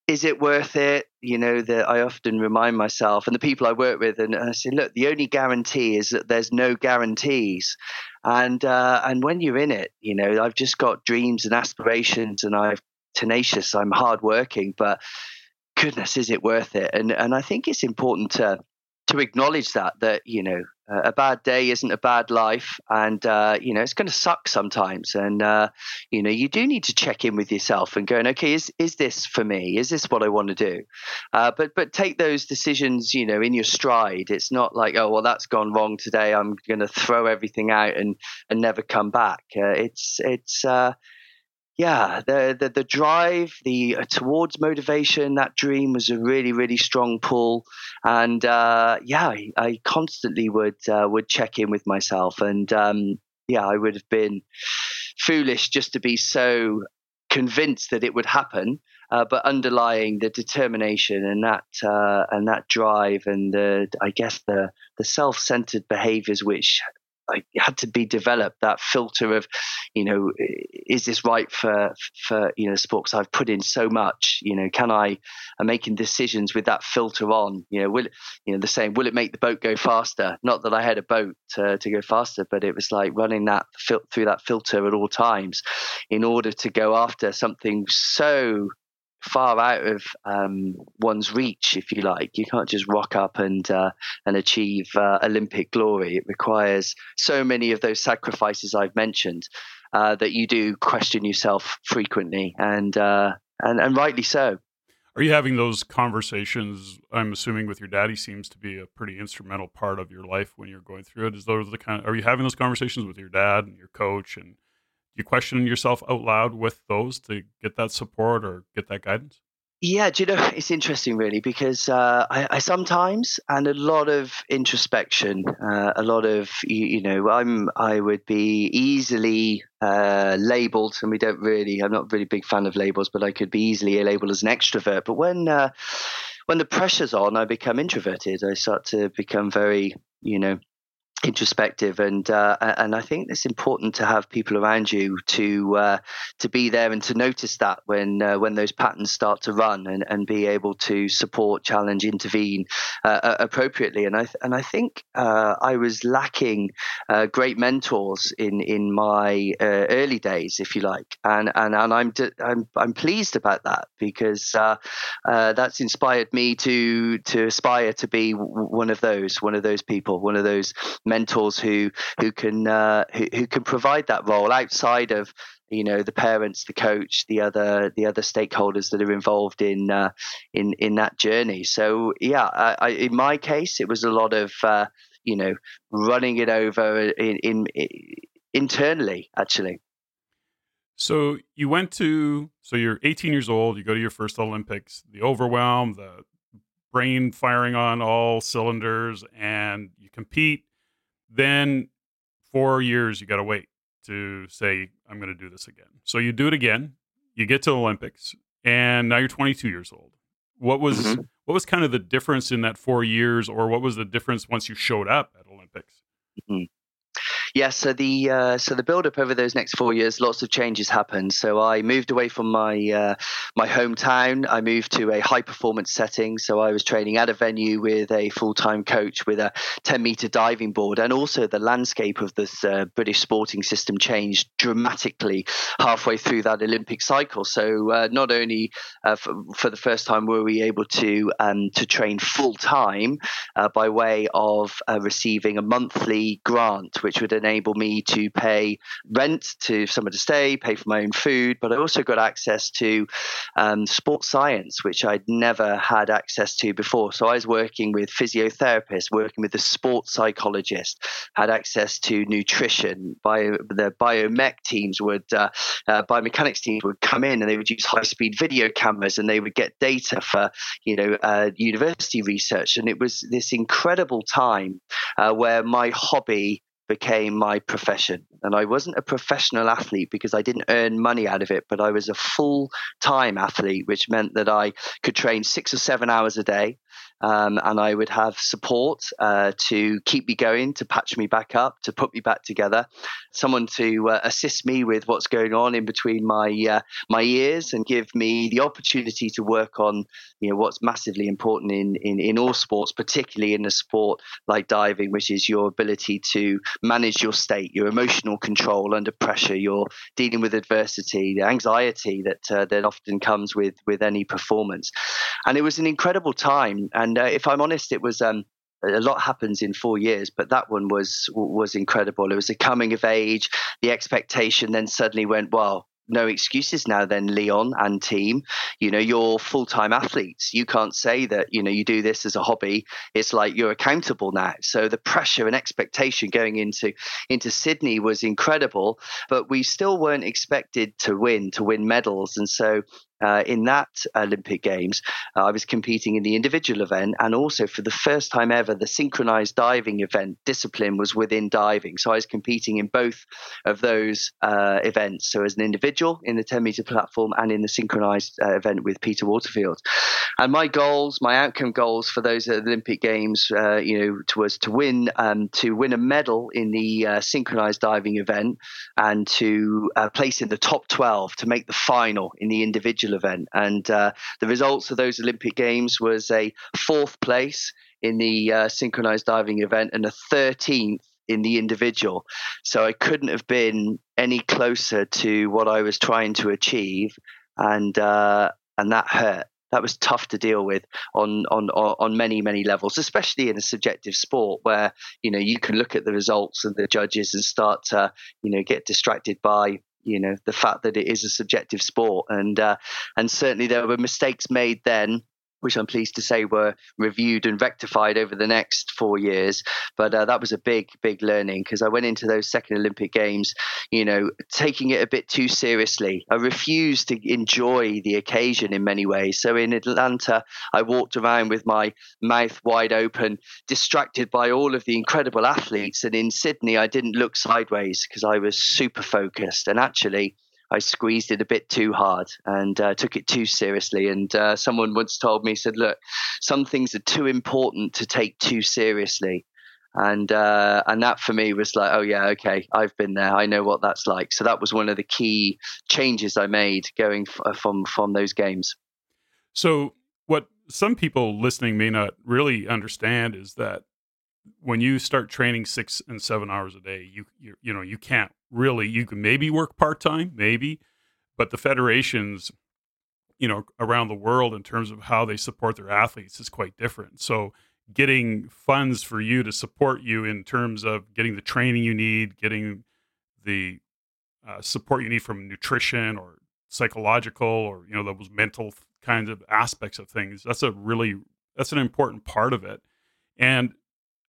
is it worth it? You know, that I often remind myself and the people I work with, and I say, look, the only guarantee is that there's no guarantees. And uh, and when you're in it, you know, I've just got dreams and aspirations, and I'm tenacious. I'm hardworking, but goodness, is it worth it? And and I think it's important to to acknowledge that that you know uh, a bad day isn't a bad life and uh, you know it's going to suck sometimes and uh, you know you do need to check in with yourself and going okay is is this for me? Is this what i want to do? Uh, but but take those decisions you know in your stride. It's not like oh well that's gone wrong today. I'm going to throw everything out and and never come back. Uh, it's it's uh, yeah, the, the the drive, the uh, towards motivation, that dream was a really really strong pull, and uh, yeah, I, I, constantly would uh, would check in with myself, and um, yeah, I would have been foolish just to be so convinced that it would happen, uh, but underlying the determination and that uh, and that drive and the I guess the the self centered behaviors which I had to be developed that filter of, you know, is this right for for you know sports? I've put in so much. You know, can I? I'm making decisions with that filter on. You know, will you know the saying, will it make the boat go faster? Not that I had a boat to, to go faster, but it was like running that fil- through that filter at all times, in order to go after something so far out of um, one's reach, if you like. You can't just rock up and uh, and achieve uh, Olympic glory. It requires so many of those sacrifices I've mentioned uh, that you do question yourself frequently, and uh, and and rightly so. Are you having those conversations? I'm assuming with your daddy seems to be a pretty instrumental part of your life when you're going through it. Is those the kind? Of, are you having those conversations with your dad and your coach and you question yourself out loud with those to get that support or get that guidance? Yeah, do you know, [LAUGHS] it's interesting really because uh, I, I, sometimes and a lot of introspection, uh, a lot of you, you, know, I'm I would be easily uh, labelled, and we don't really. I'm not really big fan of labels, but I could be easily labelled as an extrovert. But when uh, when the pressure's on, I become introverted. I start to become very, you know, introspective. And uh, and I think it's important to have people around you to uh, to be there and to notice that when uh, when those patterns start to run and, and be able to support challenge intervene uh, appropriately. And I and I think uh, I was lacking uh, great mentors in in my early days if you like. And and, and I'm, I'm I'm pleased about that because that's inspired me to to aspire to be one of those one of those people one of those mentors who who can uh, who, who can provide that role outside of you know the parents the coach the other the other stakeholders that are involved in uh, in in that journey. So yeah I, I, in my case it was a lot of uh, you know running it over in, in, in internally actually. So you went to so you're 18 years old you go to your first olympics the overwhelm the brain firing on all cylinders and you compete then four years you got to wait to say I'm going to do this again. So you do it again. You get to the Olympics, and now you're 22 years old. What was mm-hmm. what was kind of the difference in that four years, or what was the difference once you showed up at Olympics? Mm-hmm. Yeah, so the uh, so the build up over those next four years, lots of changes happened. So I moved away from my uh, my hometown. I moved to a high performance setting. So I was training at a venue with a full time coach with a 10 meter diving board, and also the landscape of this uh, British sporting system changed dramatically halfway through that Olympic cycle. So uh, not only uh, for, for, the first time were we able to um, to train full time uh, by way of receiving a monthly grant, which would enable me to pay rent to somewhere to stay, pay for my own food, but I also got access to um, sports science, which I'd never had access to before. So I was working with physiotherapists, working with the sports psychologist, had access to nutrition. Bio, the biomech teams would, uh, uh, biomechanics teams would come in and they would use high speed video cameras and they would get data for, you know, uh, university research. And it was this incredible time uh, where my hobby became my profession. And I wasn't a professional athlete because I didn't earn money out of it, but I was a full time athlete, which meant that I could train six or seven hours a day um, and I would have support uh, to keep me going, to patch me back up, to put me back together, someone to uh, assist me with what's going on in between my uh, my ears, and give me the opportunity to work on you know what's massively important in, in in all sports, particularly in a sport like diving, which is your ability to manage your state, your emotional control under pressure, you're dealing with adversity, the anxiety that uh, that often comes with with any performance, and it was an incredible time and and uh, if I'm honest, it was um, a lot happens in four years, but that one was was incredible. It was a coming of age. The expectation then suddenly went, well, no excuses now then leon and team you know you're full-time athletes you can't say that you know you do this as a hobby it's like you're accountable now so the pressure and expectation going into into sydney was incredible but we still weren't expected to win to win medals and so uh, in that Olympic Games, uh, I was competing in the individual event, and also for the first time ever, the synchronized diving event discipline was within diving. So I was competing in both of those uh, events. So as an individual in the 10 meter platform and in the synchronized uh, event with Peter Waterfield. And my goals, my outcome goals for those Olympic Games, uh, you know, was to win um, to win a medal in the uh, synchronized diving event and to place in the top 12 to make the final in the individual individual event. And uh, the results of those Olympic Games was a fourth place in the uh, synchronized diving event and a 13th in the individual. So I couldn't have been any closer to what I was trying to achieve, and uh, and that hurt. That was tough to deal with on, on on many many levels, especially in a subjective sport where you know you can look at the results and the judges and start to you know get distracted by you know the fact that it is a subjective sport. And uh, and certainly there were mistakes made then which I'm pleased to say were reviewed and rectified over the next four years. But uh, that was a big, big learning because I went into those second Olympic Games, you know, taking it a bit too seriously. I refused to enjoy the occasion in many ways. So in Atlanta, I walked around with my mouth wide open, distracted by all of the incredible athletes. And in Sydney, I didn't look sideways because I was super focused. And actually, I squeezed it a bit too hard and uh, took it too seriously. And uh, someone once told me, said, "Look, some things are too important to take too seriously." And uh, and that for me was like, oh yeah, okay, I've been there. I know what that's like. So that was one of the key changes I made going f- uh, from from those games. So what some people listening may not really understand is that when you start training six and seven hours a day, you you, you know you can't really you can maybe work part time, maybe, but the federations, you know, around the world in terms of how they support their athletes is quite different. So getting funds for you to support you in terms of getting the training you need, getting the uh, support you need from nutrition or psychological or you know those mental kinds of aspects of things. That's a really that's an important part of it. And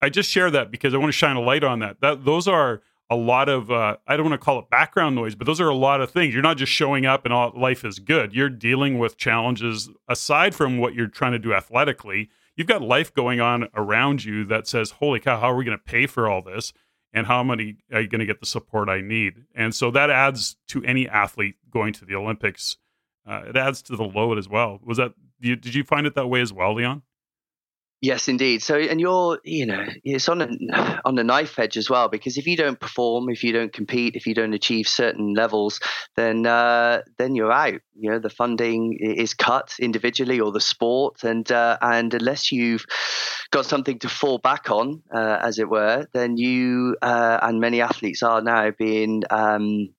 I just share that because I want to shine a light on that. That those are a lot of uh, I don't want to call it background noise, but those are a lot of things. You're not just showing up and all life is good. You're dealing with challenges aside from what you're trying to do athletically. You've got life going on around you that says, "Holy cow, how are we going to pay for all this?" And how many are you going to get the support I need? And so that adds to any athlete going to the Olympics. Uh, it adds to the load as well. Was that did you find it that way as well, Leon? Yes, indeed. So, and you're, you know, it's on a, on the knife edge as well because if you don't perform, if you don't compete, if you don't achieve certain levels, then uh, then you're out. You know, the funding is cut individually or the sport, and uh, and unless you've got something to fall back on, uh, as it were, then you uh, and many athletes are now being um,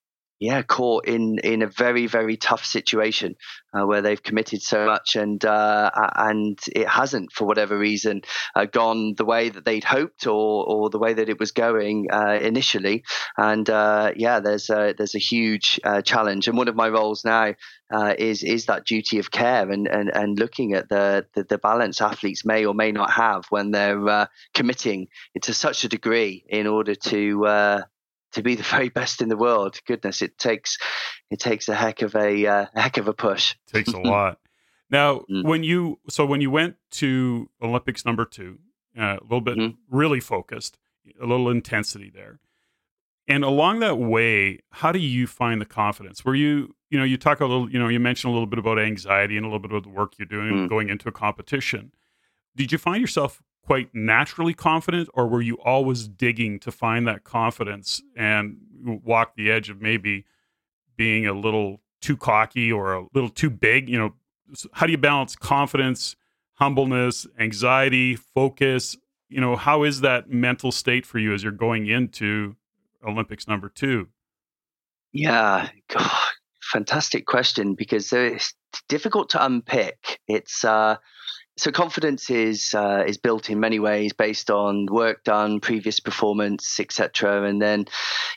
yeah, caught in in a very very tough situation uh, where they've committed so much and uh, and it hasn't for whatever reason uh, gone the way that they'd hoped or or the way that it was going uh, initially. And uh, yeah, there's a, there's a huge uh, challenge. And one of my roles now is is that duty of care and and, and looking at the, the, the balance athletes may or may not have when they're committing to such a degree in order to to be the [LAUGHS] very best in the world. Goodness, it takes it takes a heck of a, uh, heck of a push. It takes a [LAUGHS] lot. Now, mm. when you so when you went to Olympics number two, uh, a little bit mm. really focused, a little intensity there. And along that way, how do you find the confidence? Were you, you know, you talk a little, you know, you mentioned a little bit about anxiety and a little bit about the work you're doing mm. going into a competition. Did you find yourself quite naturally confident, or were you always digging to find that confidence and walk the edge of maybe being a little too cocky or a little too big? You know, how do you balance confidence, humbleness, anxiety, focus? You know, how is that mental state for you as you're going into Olympics number two? Yeah, God, fantastic question because it's difficult to unpick. It's uh, so confidence is uh, is built in many ways based on work done, previous performance, etc. And then,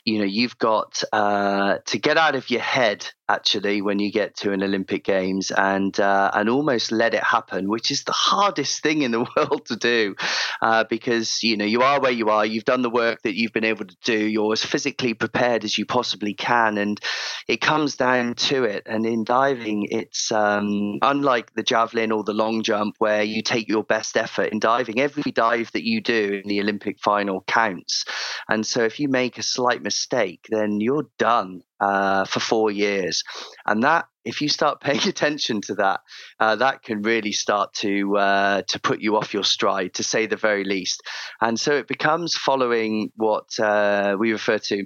you know, you've got uh, to get out of your head actually when you get to an Olympic Games and uh, and almost let it happen, which is the hardest thing in the [LAUGHS] world to do, uh, because you know you are where you are, you've done the work that you've been able to do, you're as physically prepared as you possibly can, and it comes down to it. And in diving, it's um, unlike the javelin or the long jump where you take your best effort. In diving, every dive that you do in the Olympic final counts, and so if you make a slight mistake, then you're done uh, for four years. And that, if you start [LAUGHS] paying attention to that, uh, that can really start to uh, to put you off your stride, to say the very least. And so it becomes following what uh, we refer to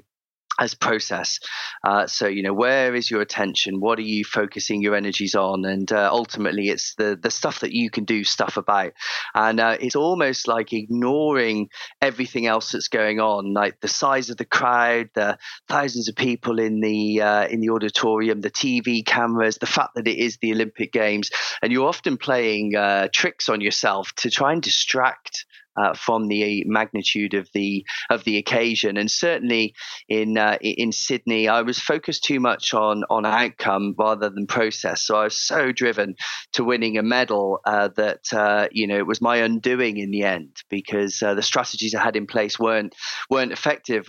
as process. Uh, so, you know, where is your attention? What are you focusing your energies on? And uh, ultimately, it's the the stuff that you can do stuff about. And uh, it's almost like ignoring everything else that's going on, like the size of the crowd, the thousands of people in the uh, in the auditorium, the TV cameras, the fact that it is the Olympic Games, and you're often playing uh, tricks on yourself to try and distract uh, from the magnitude of the of the occasion. And certainly in uh, in Sydney, I was focused too much on on outcome rather than process. So I was so driven to winning a medal uh, that uh, you know it was my undoing in the end because uh, the strategies I had in place weren't weren't effective.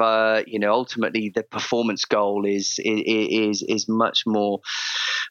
You know, ultimately the performance goal is is is much more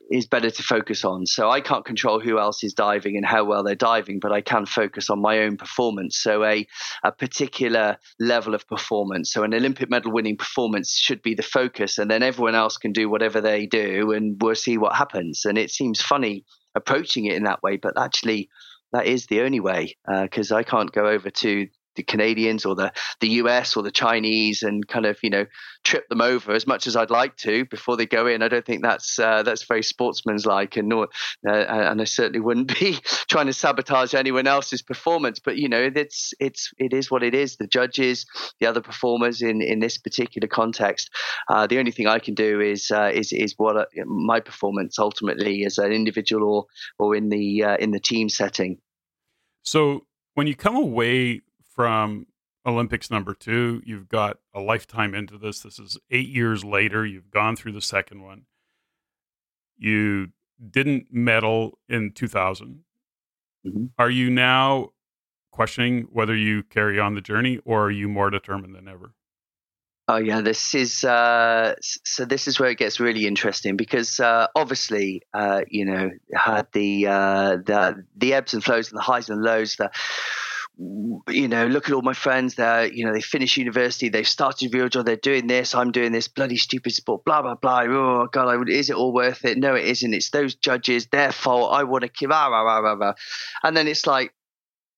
is better to focus on. So I can't control who else is diving and how well they're diving, but I can focus on my own performance. So a, a particular level of performance. So an Olympic medal winning performance should be the focus, and then everyone else can do whatever they do, and we'll see what happens. And it seems funny approaching it in that way, but actually that is the only way because uh, I can't go over to the Canadians or the the US or the Chinese and kind of you know trip them over as much as I'd like to before they go in. I don't think that's uh, that's very sportsmanlike, and nor uh, and I certainly wouldn't be [LAUGHS] trying to sabotage anyone else's performance. But you know, it's it's it is what it is. The judges, the other performers in in this particular context, uh, the only thing I can do is uh, is is what uh, my performance ultimately as an individual or or in the uh, in the team setting. So when you come away from Olympics number two. You've got a lifetime into this. This is eight years later. You've gone through the second one. You didn't medal in 2000. Mm-hmm. Are you now questioning whether you carry on the journey or are you more determined than ever? Oh yeah, this is uh, so. This is where it gets really interesting because uh, obviously, uh, you know, had the uh, the the ebbs and flows and the highs and lows. The you know, look at all my friends. They're, you know, they finish university, they've started real job, they're doing this, I'm doing this bloody stupid sport, blah blah blah. Oh God, I would, is it all worth it? No, it isn't. It's those judges, their fault. I want to rah, rah, rah. and then it's like,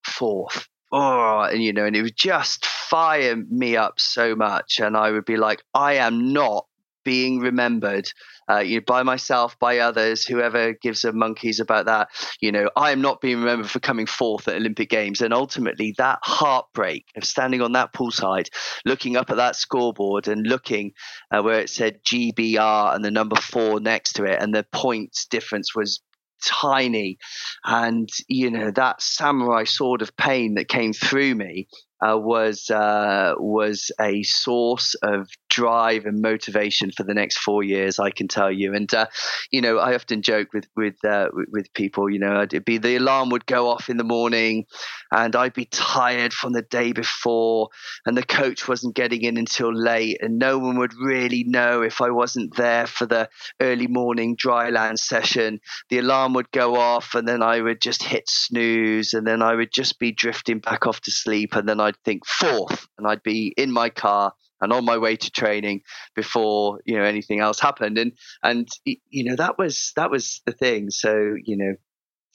fourth. Oh, and you know, and it would just fire me up so much. And I would be like, I am not being remembered uh, you know, by myself, by others, whoever gives a monkeys about that. You know, I am not being remembered for coming fourth at Olympic Games. And ultimately, that heartbreak of standing on that poolside, looking up at that scoreboard and looking uh, where it said GBR and the number four next to it, and the points difference was tiny and you know that samurai sword of pain that came through me uh, was uh, was a source of drive and motivation for the next four years. I can tell you, and uh, you know, I often joke with with uh, with people. You know, it'd be the alarm would go off in the morning, and I'd be tired from the day before, and the coach wasn't getting in until late, and no one would really know if I wasn't there for the early morning dryland session. The alarm would go off, and then I would just hit snooze, and then I would just be drifting back off to sleep, and then I'd think fourth, and I'd be in my car and on my way to training before you know anything else happened. And and you know that was that was the thing. So you know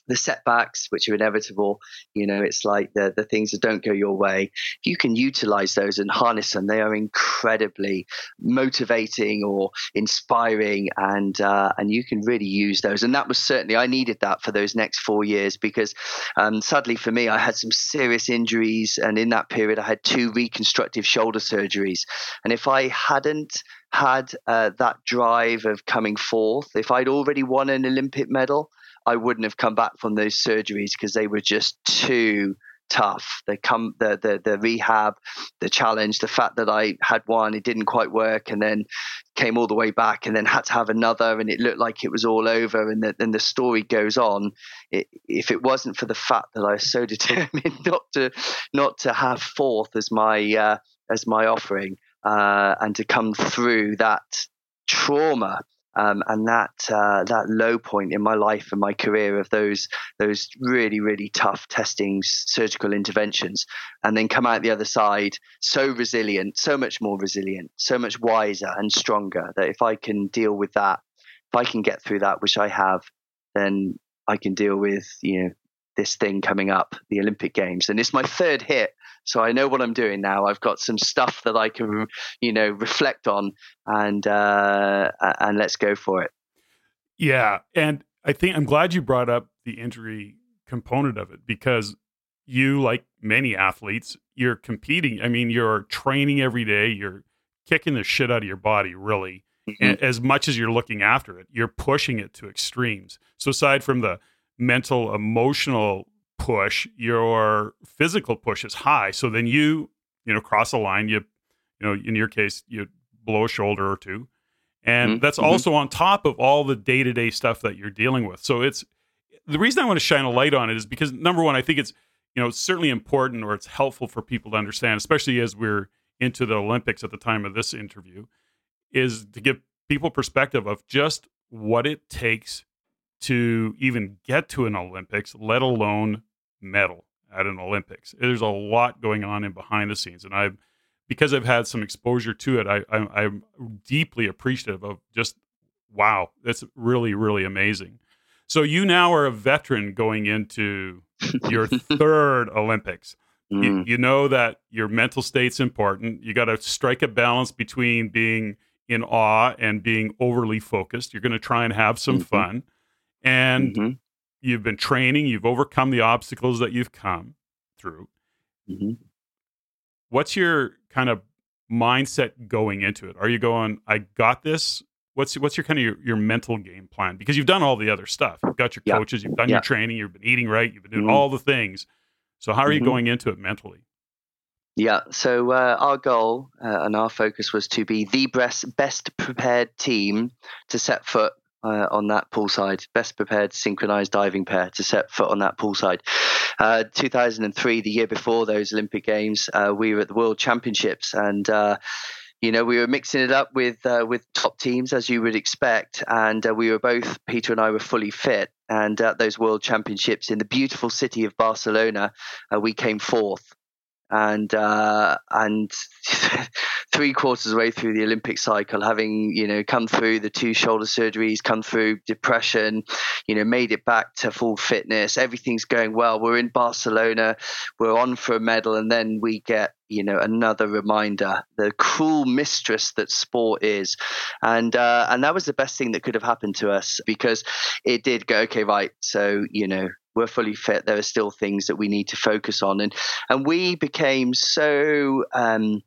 the setbacks, which are inevitable, you know, it's like the, the things that don't go your way. If you can utilize those and harness them, they are incredibly motivating or inspiring, and uh, and you can really use those. And that was certainly I needed that for those next four years because, um, sadly for me, I had some serious injuries, and in that period, I had two reconstructive shoulder surgeries. And if I hadn't had uh, that drive of coming fourth if I'd already won an Olympic medal, I wouldn't have come back from those surgeries because they were just too tough. They come the, the the rehab, the challenge, the fact that I had one, it didn't quite work, and then came all the way back, and then had to have another, and it looked like it was all over. And then the story goes on. It, if it wasn't for the fact that I was so [LAUGHS] determined not to not to have fourth as my uh, as my offering, uh, and to come through that trauma um, and that uh, that low point in my life and my career of those those really really tough testing surgical interventions, and then come out the other side so resilient, so much more resilient, so much wiser and stronger. That if I can deal with that, if I can get through that, which I have, then I can deal with you know this thing coming up, the Olympic Games, and it's my third hit so I know what I'm doing now. I've got some stuff that I can, you know, reflect on, and uh, and let's go for it. Yeah, and I think I'm glad you brought up the injury component of it because you, like many athletes, you're competing. I mean, you're training every day. You're kicking the shit out of your body, really. Mm-hmm. as much as you're looking after it, you're pushing it to extremes. So aside from the mental, emotional push, your physical push is high. So then you, you know, cross a line, you, you know, in your case, you blow a shoulder or two. And mm-hmm. that's mm-hmm. also on top of all the day to day stuff that you're dealing with. So it's the reason I want to shine a light on it is because number one, I think it's, you know, it's certainly important or it's helpful for people to understand, especially as we're into the Olympics at the time of this interview, is to give people perspective of just what it takes to even get to an Olympics, let alone medal at an Olympics. There's a lot going on in behind the scenes, and I've because I've had some exposure to it. I, I I'm deeply appreciative of just wow, that's really really amazing. So you now are a veteran going into your [LAUGHS] third Olympics. Mm. You, you, know that your mental state's important. You got to strike a balance between being in awe and being overly focused. You're going to try and have some mm-hmm. fun. And mm-hmm you've been training, you've overcome the obstacles that you've come through. Mm-hmm. What's your kind of mindset going into it? Are you going, I got this? What's what's your kind of your, your mental game plan? Because you've done all the other stuff. You've got your yeah. coaches, you've done yeah. your training, you've been eating right, you've been doing mm-hmm. all the things. So how are you mm-hmm. going into it mentally? Yeah, so uh, our goal uh, and our focus was to be the best, best prepared team to set foot uh, on that poolside, best prepared synchronized diving pair to set foot on that poolside. Uh, 2003, the year before those Olympic Games, uh, we were at the World Championships and uh, you know, we were mixing it up with uh, with top teams as you would expect, and uh, we were both Peter and I were fully fit. And at those World Championships in the beautiful city of Barcelona, uh, we came fourth. And uh, and [LAUGHS] three quarters of the way through the Olympic cycle, having you know come through the two shoulder surgeries, come through depression, you know, made it back to full fitness. Everything's going well. We're in Barcelona. We're on for a medal, and then we get you know another reminder the cruel mistress that sport is and uh, and that was the best thing that could have happened to us because it did go okay right so you know we're fully fit, there are still things that we need to focus on. And and we became so um,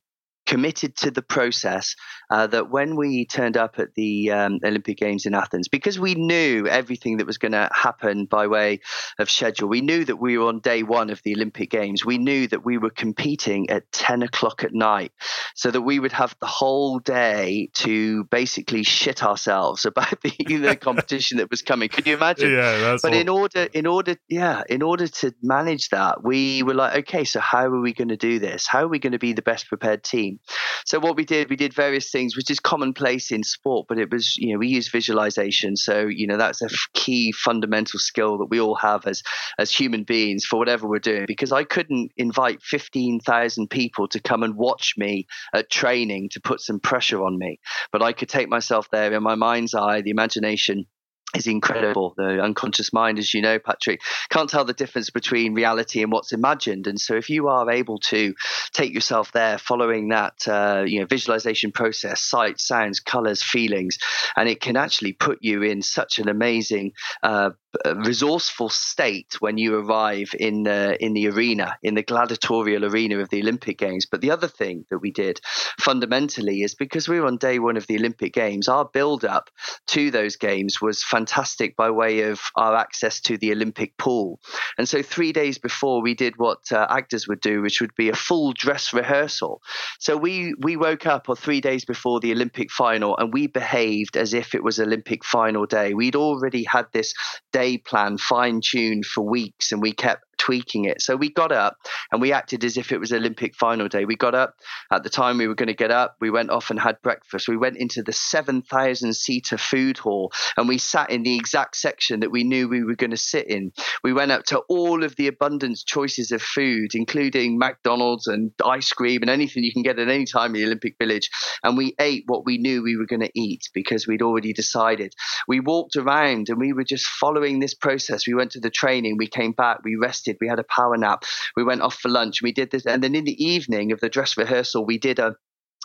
committed to the process uh, that when we turned up at the um, Olympic Games in Athens, because we knew everything that was going to happen by way of schedule, we knew that we were on day one of the Olympic Games. We knew that we were competing at 10 o'clock at night, so that we would have the whole day to basically shit ourselves about the, the [LAUGHS] competition that was coming. Could you imagine? Yeah, that's. But all... in order, in order, yeah, in order to manage that, we were like, okay, so how are we going to do this? How are we going to be the best prepared team? So what we did, we did various things, which is commonplace in sport, but it was, you know, we used visualization. So, you know, that's a key fundamental skill that we all have as as human beings for whatever we're doing. Because I couldn't invite fifteen thousand people to come and watch me at training to put some pressure on me, but I could take myself there in my mind's eye, the imagination is incredible. The unconscious mind, as you know, Patrick, can't tell the difference between reality and what's imagined. And so, if you are able to take yourself there, following that, uh, you know, visualization process, sight, sounds, colors, feelings, and it can actually put you in such an amazing uh, resourceful state when you arrive in the in the arena, in the gladiatorial arena of the Olympic Games. But the other thing that we did fundamentally is because we were on day one of the Olympic Games, our build up to those games was fantastic by way of our access to the Olympic pool. And so three days before, we did what uh, actors would do, which would be a full dress rehearsal. So we we woke up or three days before the Olympic final, and we behaved as if it was Olympic final day. We'd already had this day plan fine tuned for weeks and we kept tweaking it. So we got up and we acted as if it was Olympic final day. We got up at the time we were going to get up. We went off and had breakfast. We went into the 7,000 seater food hall and we sat in the exact section that we knew we were going to sit in. We went up to all of the abundant choices of food, including McDonald's and ice cream and anything you can get at any time in the Olympic Village. And we ate what we knew we were going to eat because we'd already decided. We walked around and we were just following this process. We went to the training, we came back, we rested We had a power nap. We went off for lunch. We did this, and then in the evening of the dress rehearsal, we did a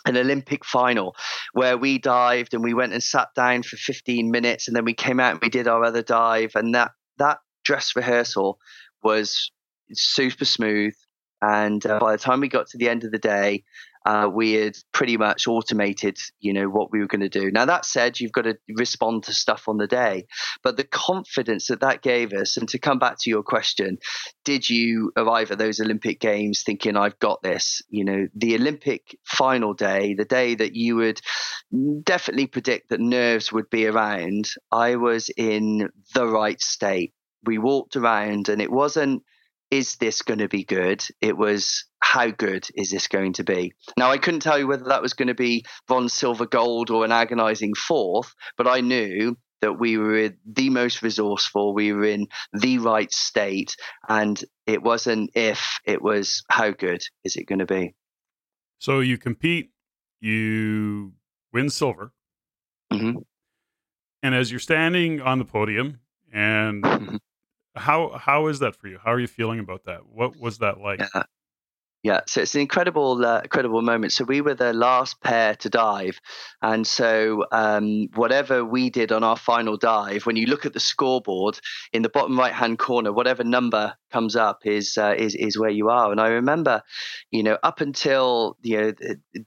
an Olympic final where we dived and we went and sat down for 15 minutes and then we came out and we did our other dive and that that dress rehearsal was super smooth and uh, by the time we got to the end of the day uh, we had pretty much automated, you know, what we were going to do. Now that said, you've got to respond to stuff on the day, but the confidence that that gave us, and to come back to your question, did you arrive at those Olympic Games thinking I've got this? You know, the Olympic final day, the day that you would definitely predict that nerves would be around, I was in the right state. We walked around, and it wasn't is this going to be good? It was, how good is this going to be? Now, I couldn't tell you whether that was going to be Von silver, gold, or an agonizing fourth, but I knew that we were the most resourceful, we were in the right state, and it wasn't if, it was how good is it going to be? So you compete, you win silver. Mm-hmm. And as you're standing on the podium and mm-hmm. How how is that for you? How are you feeling about that? What was that like? Yeah. Yeah, so it's an incredible, uh, incredible moment. So we were the last pair to dive, and so um, whatever we did on our final dive, when you look at the scoreboard in the bottom right hand corner, whatever number comes up is uh, is is where you are. And I remember, you know, up until you know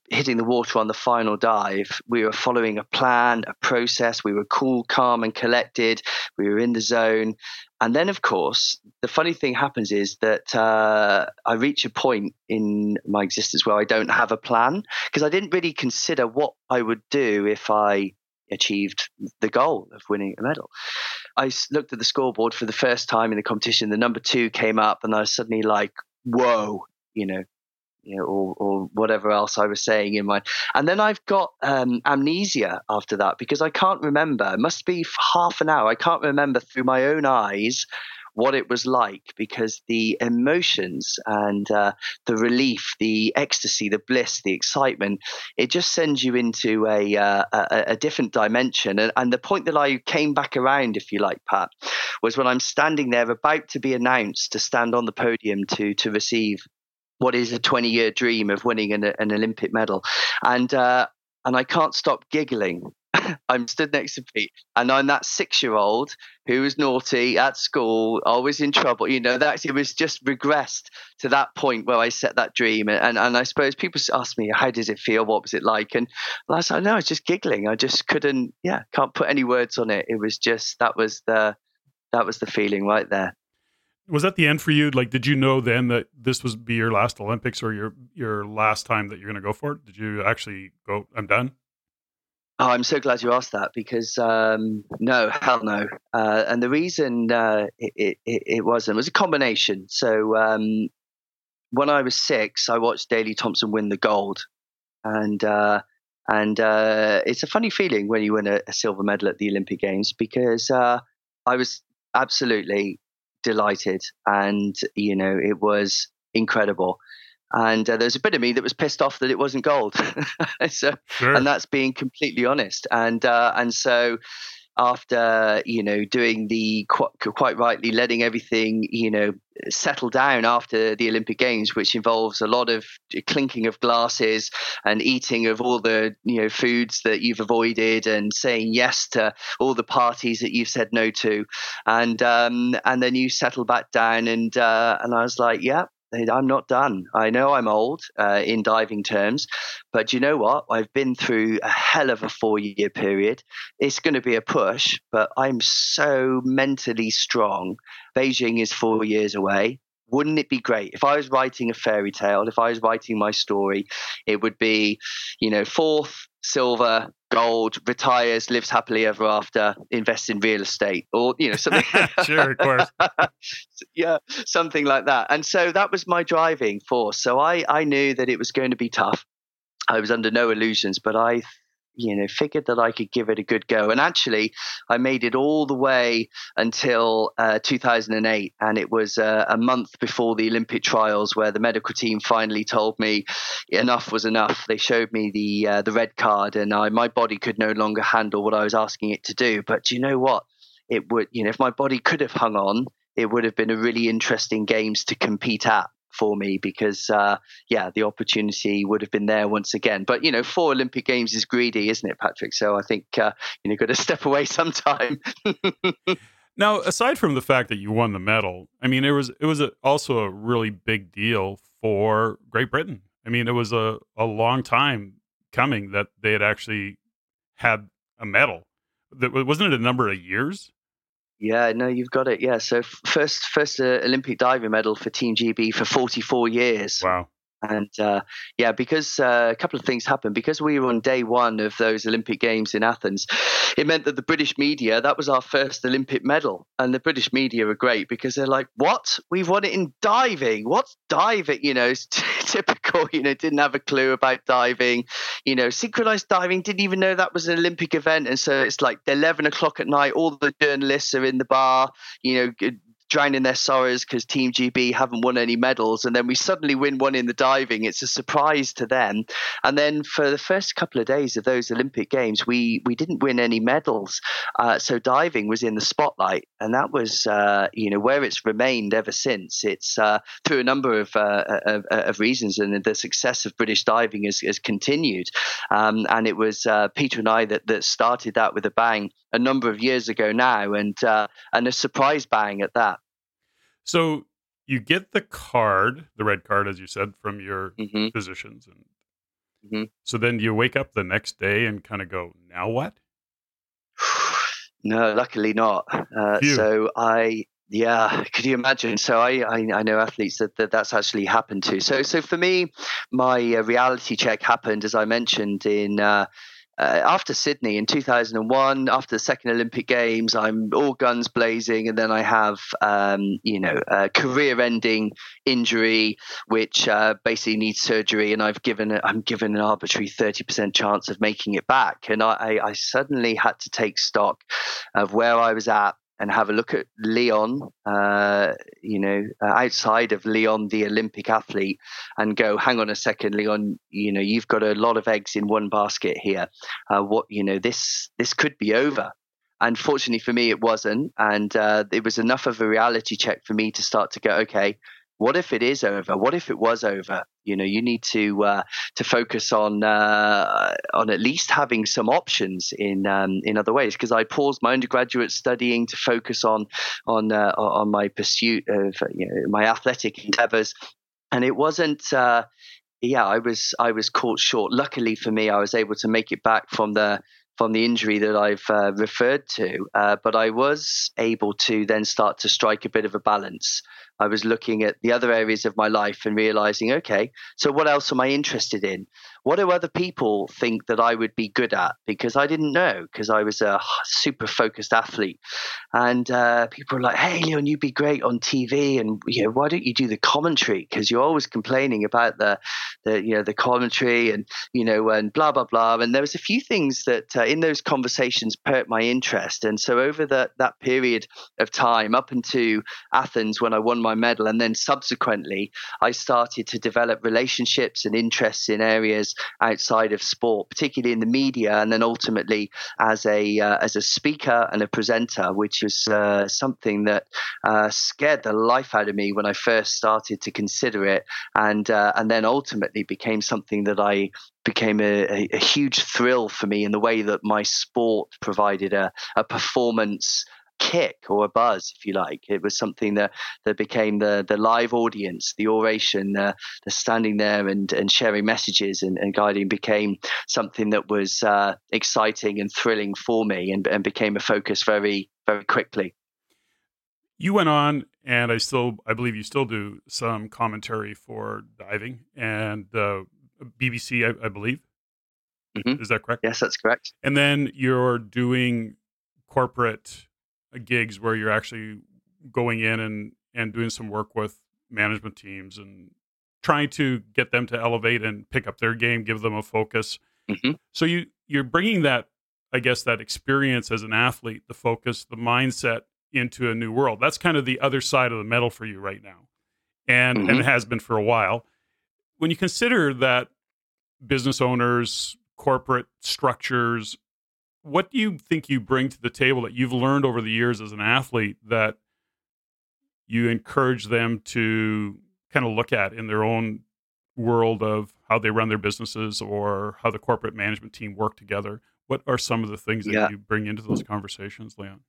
hitting the water on the final dive, we were following a plan, a process. We were cool, calm, and collected. We were in the zone, and then, of course, the funny thing happens is that uh, I reach a point in my existence where I don't have a plan because I didn't really consider what I would do if I achieved the goal of winning a medal. I looked at the scoreboard for the first time in the competition. The number two came up, and I was suddenly like, whoa, you know, you know, or, or whatever else I was saying in my. And then I've got um, amnesia after that because I can't remember. It must be half an hour. I can't remember through my own eyes what it was like because the emotions and uh, the relief, the ecstasy, the bliss, the excitement, it just sends you into a, uh, a, a, different dimension. And, and the point that I came back around, if you like, Pat, was when I'm standing there about to be announced to stand on the podium to to receive what is a 20 year dream of winning an, an Olympic medal. And uh, and I can't stop giggling [LAUGHS] I'm stood next to Pete, and I'm that six year old who was naughty at school, always in trouble. You know, that it was just regressed to that point where I set that dream. And, and, and I suppose people ask me, how does it feel? What was it like? And I said, no, I was just giggling. I just couldn't, yeah, can't put any words on it. It was just, that was the, that was the feeling right there. Was that the end for you? Like, did you know then that this was be your last Olympics or your your last time that you're going to go for it? Did you actually go? I'm done. Oh, I'm so glad you asked that because um, no, hell no. Uh, and the reason uh, it, it, it, wasn't was a combination. So um, when I was six, I watched Daley Thompson win the gold, and uh, and uh, it's a funny feeling when you win a, a, silver medal at the Olympic Games because uh, I was absolutely delighted, and you know it was incredible and uh, there's a bit of me that was pissed off that it wasn't gold. [LAUGHS] so, sure. and that's being completely honest. And uh, and so after you know doing the quite, quite, rightly letting everything you know settle down after the Olympic Games, which involves a lot of clinking of glasses and eating of all the you know foods that you've avoided and saying yes to all the parties that you've said no to, and um, and then you settle back down and uh, and I was like, yeah, I'm not done. I know I'm old uh, in diving terms, but you know what? I've been through a hell of a four year period. It's going to be a push, but I'm so mentally strong. Beijing is four years away. Wouldn't it be great if I was writing a fairy tale, if I was writing my story, it would be, you know, fourth, silver, gold, retires, lives happily ever after, invests in real estate, or you know something. [LAUGHS] sure, of course. [LAUGHS] yeah, something like that. And so that was my driving force. So I I knew that it was going to be tough. I was under no illusions, but I you know, figured that I could give it a good go. And actually, I made it all the way until uh, 2008. And it was uh, a month before the Olympic trials where the medical team finally told me enough was enough. They showed me the, uh, the red card, and I, my body could no longer handle what I was asking it to do. But do you know what? It would, you know, if my body could have hung on, it would have been a really interesting games to compete at for me because uh, yeah the opportunity would have been there once again. But you know four olympic games is greedy isn't it patrick? So i think uh, you know got to [LAUGHS] step away sometime. [LAUGHS] Now aside from the fact that you won the medal i mean it was it was a, also a really big deal for great britain. I mean it was a, a long time coming that they had actually had a medal. That wasn't it a number of years yeah, no, you've got it. Yeah, so first first uh, Olympic diving medal for Team GB for 44 years. Wow. And uh, yeah, because uh, a couple of things happened. Because we were on day one of those Olympic Games in Athens, it meant that the British media, that was our first Olympic medal. And the British media are great because they're like, what? We've won it in diving. What's diving? You know, it's t- [LAUGHS] typical, you know, didn't have a clue about diving. You know, synchronized diving, didn't even know that was an Olympic event. And so it's like 11 o'clock at night, all the journalists are in the bar, you know, drowning their sorrows because Team GB haven't won any medals, and then we suddenly win one in the diving. It's a surprise to them. And then for the first couple of days of those Olympic Games, we we didn't win any medals, uh, so diving was in the spotlight, and that was uh, you know where it's remained ever since. It's uh, through a number of, uh, of, of reasons, and the success of British diving has, has continued. Um, and it was uh, Peter and I that that started that with a bang a number of years ago now, and uh, and a surprise bang at that. So you get the card, the red card, as you said, from your mm-hmm. physicians, and mm-hmm. so then you wake up the next day and kind of go, now what? [SIGHS] No, luckily not. Uh, so I, yeah, [LAUGHS] could you imagine? So I, I, I, know athletes that, that that's actually happened to. So, so for me, my uh, reality check happened, as I mentioned, in uh, uh, after Sydney in 2001, after the second Olympic Games, I'm all guns blazing, and then I have, um, you know, a career-ending injury, which uh, basically needs surgery, and I've given I'm given an arbitrary 30% chance of making it back, and I, I suddenly had to take stock of where I was at and have a look at Leon, uh, you know, uh, outside of Leon, the Olympic athlete, and go, hang on a second, Leon, you know, you've got a lot of eggs in one basket here. Uh, what, you know, this this could be over. And fortunately for me, it wasn't, and uh, it was enough of a reality check for me to start to go, okay, what if it is over? What if it was over? You know, you need to uh, to focus on uh, on at least having some options in um, in other ways. Because I paused my undergraduate studying to focus on on uh, on my pursuit of you know, my athletic endeavors, and it wasn't. Uh, yeah, I was I was caught short. Luckily for me, I was able to make it back from the from the injury that I've uh, referred to. Uh, but I was able to then start to strike a bit of a balance. I was looking at the other areas of my life and realizing, okay, so what else am I interested in? What do other people think that I would be good at? Because I didn't know, because I was a super focused athlete. And uh, people were like, hey, Leon, you'd be great on TV. And, you know, why don't you do the commentary? Because you're always complaining about the, the, you know, the commentary and, you know, and blah, blah, blah. And there was a few things that uh, in those conversations perked my interest. And so over the, that period of time, up into Athens when I won my my medal. And then subsequently, I started to develop relationships and interests in areas outside of sport, particularly in the media, and then ultimately as a uh, as a speaker and a presenter, which was uh, something that uh, scared the life out of me when I first started to consider it, and uh, and then ultimately became something that I became a, a, a, huge thrill for me in the way that my sport provided a, a performance kick or a buzz, if you like. It was something that, that became the, the live audience, the oration, the, the standing there and, and sharing messages and, and guiding became something that was uh, exciting and thrilling for me and, and became a focus very, very quickly. You went on, and I still, I believe you still do some commentary for diving and uh, BBC, I, I believe. Mm-hmm. Is that correct? Yes, that's correct. And then you're doing corporate gigs where you're actually going in and and doing some work with management teams and trying to get them to elevate and pick up their game, give them a focus. Mm-hmm. So you you're bringing that, I guess, that experience as an athlete, the focus, the mindset into a new world. That's kind of the other side of the medal for you right now, and mm-hmm. and it has been for a while. When you consider that business owners, corporate structures what do you think you bring to the table that you've learned over the years as an athlete that you encourage them to kind of look at in their own world of how they run their businesses or how the corporate management team work together what are some of the things that yeah. you bring into those conversations leon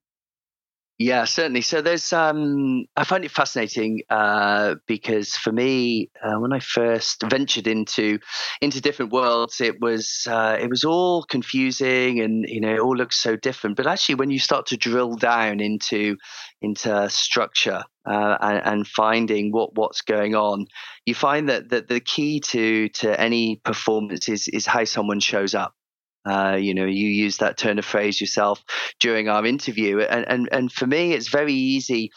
yeah, certainly. So there's, um, I find it fascinating uh, because for me, uh, when I first ventured into into different worlds, it was uh, it was all confusing and you know it all looks so different. But actually, when you start to drill down into into structure uh, and, and, finding what what's going on, you find that that the key to to any performance is is how someone shows up. Uh, you know, you use that turn of phrase yourself during our interview, and and and for me, it's very easy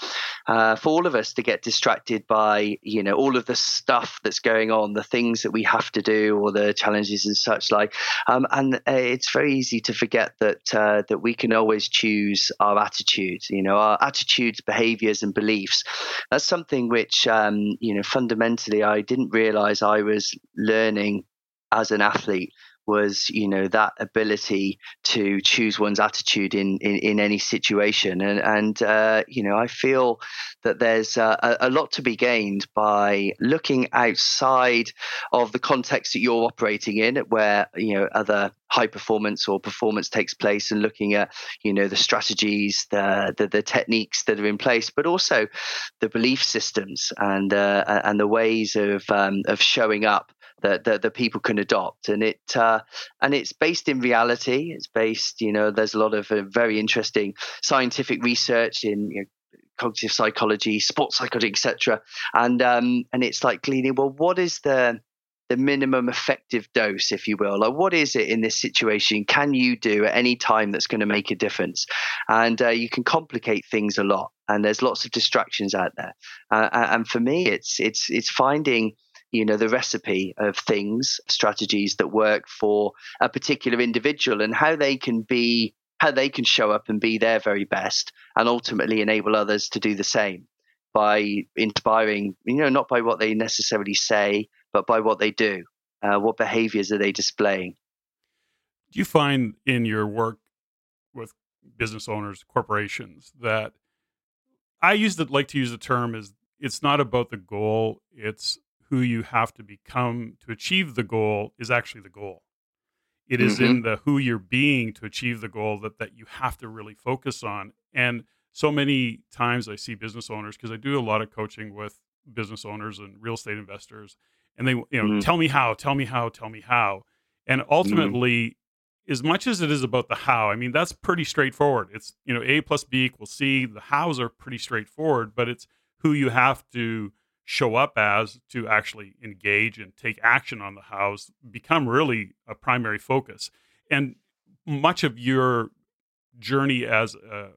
uh, for all of us to get distracted by you know all of the stuff that's going on, the things that we have to do, or the challenges and such like, um, and uh, it's very easy to forget that uh, that we can always choose our attitudes. You know, our attitudes, behaviors, and beliefs. That's something which um, you know fundamentally I didn't realize I was learning as an athlete was you know that ability to choose one's attitude in in, in any situation. And and uh, you know I feel that there's a, a, lot to be gained by looking outside of the context that you're operating in where you know other high performance or performance takes place and looking at you know the strategies the the, the techniques that are in place but also the belief systems and uh, and the ways of um, of showing up that, that, people can adopt and it uh, and it's based in reality it's based you know there's a lot of uh, very interesting scientific research in you know, cognitive psychology sports psychology etc and um, and it's like gleaning well what is the the minimum effective dose, if you will. Like, what is it in this situation? Can you do at any time that's going to make a difference? And uh, you can complicate things a lot, and there's lots of distractions out there. Uh, and for me, it's it's it's finding you know the recipe of things strategies that work for a particular individual and how they can be how they can show up and be their very best and ultimately enable others to do the same by inspiring, you know, not by what they necessarily say, but by what they do. Uh, what behaviors are they displaying? Do you find in your work with business owners, corporations, that I use the like to use the term is it's not about the goal, it's who you have to become to achieve the goal is actually the goal. It is mm-hmm. in the who you're being to achieve the goal that that you have to really focus on. And so many times I see business owners because I do a lot of coaching with business owners and real estate investors, and they you know mm-hmm. tell me how, tell me how, tell me how, and mm-hmm. ultimately. Mm-hmm. As much as it is about the how, I mean that's pretty straightforward. It's you know A plus B equals C. The hows are pretty straightforward, but it's who you have to show up as to actually engage and take action on the house become really a primary focus. And much of your journey as a,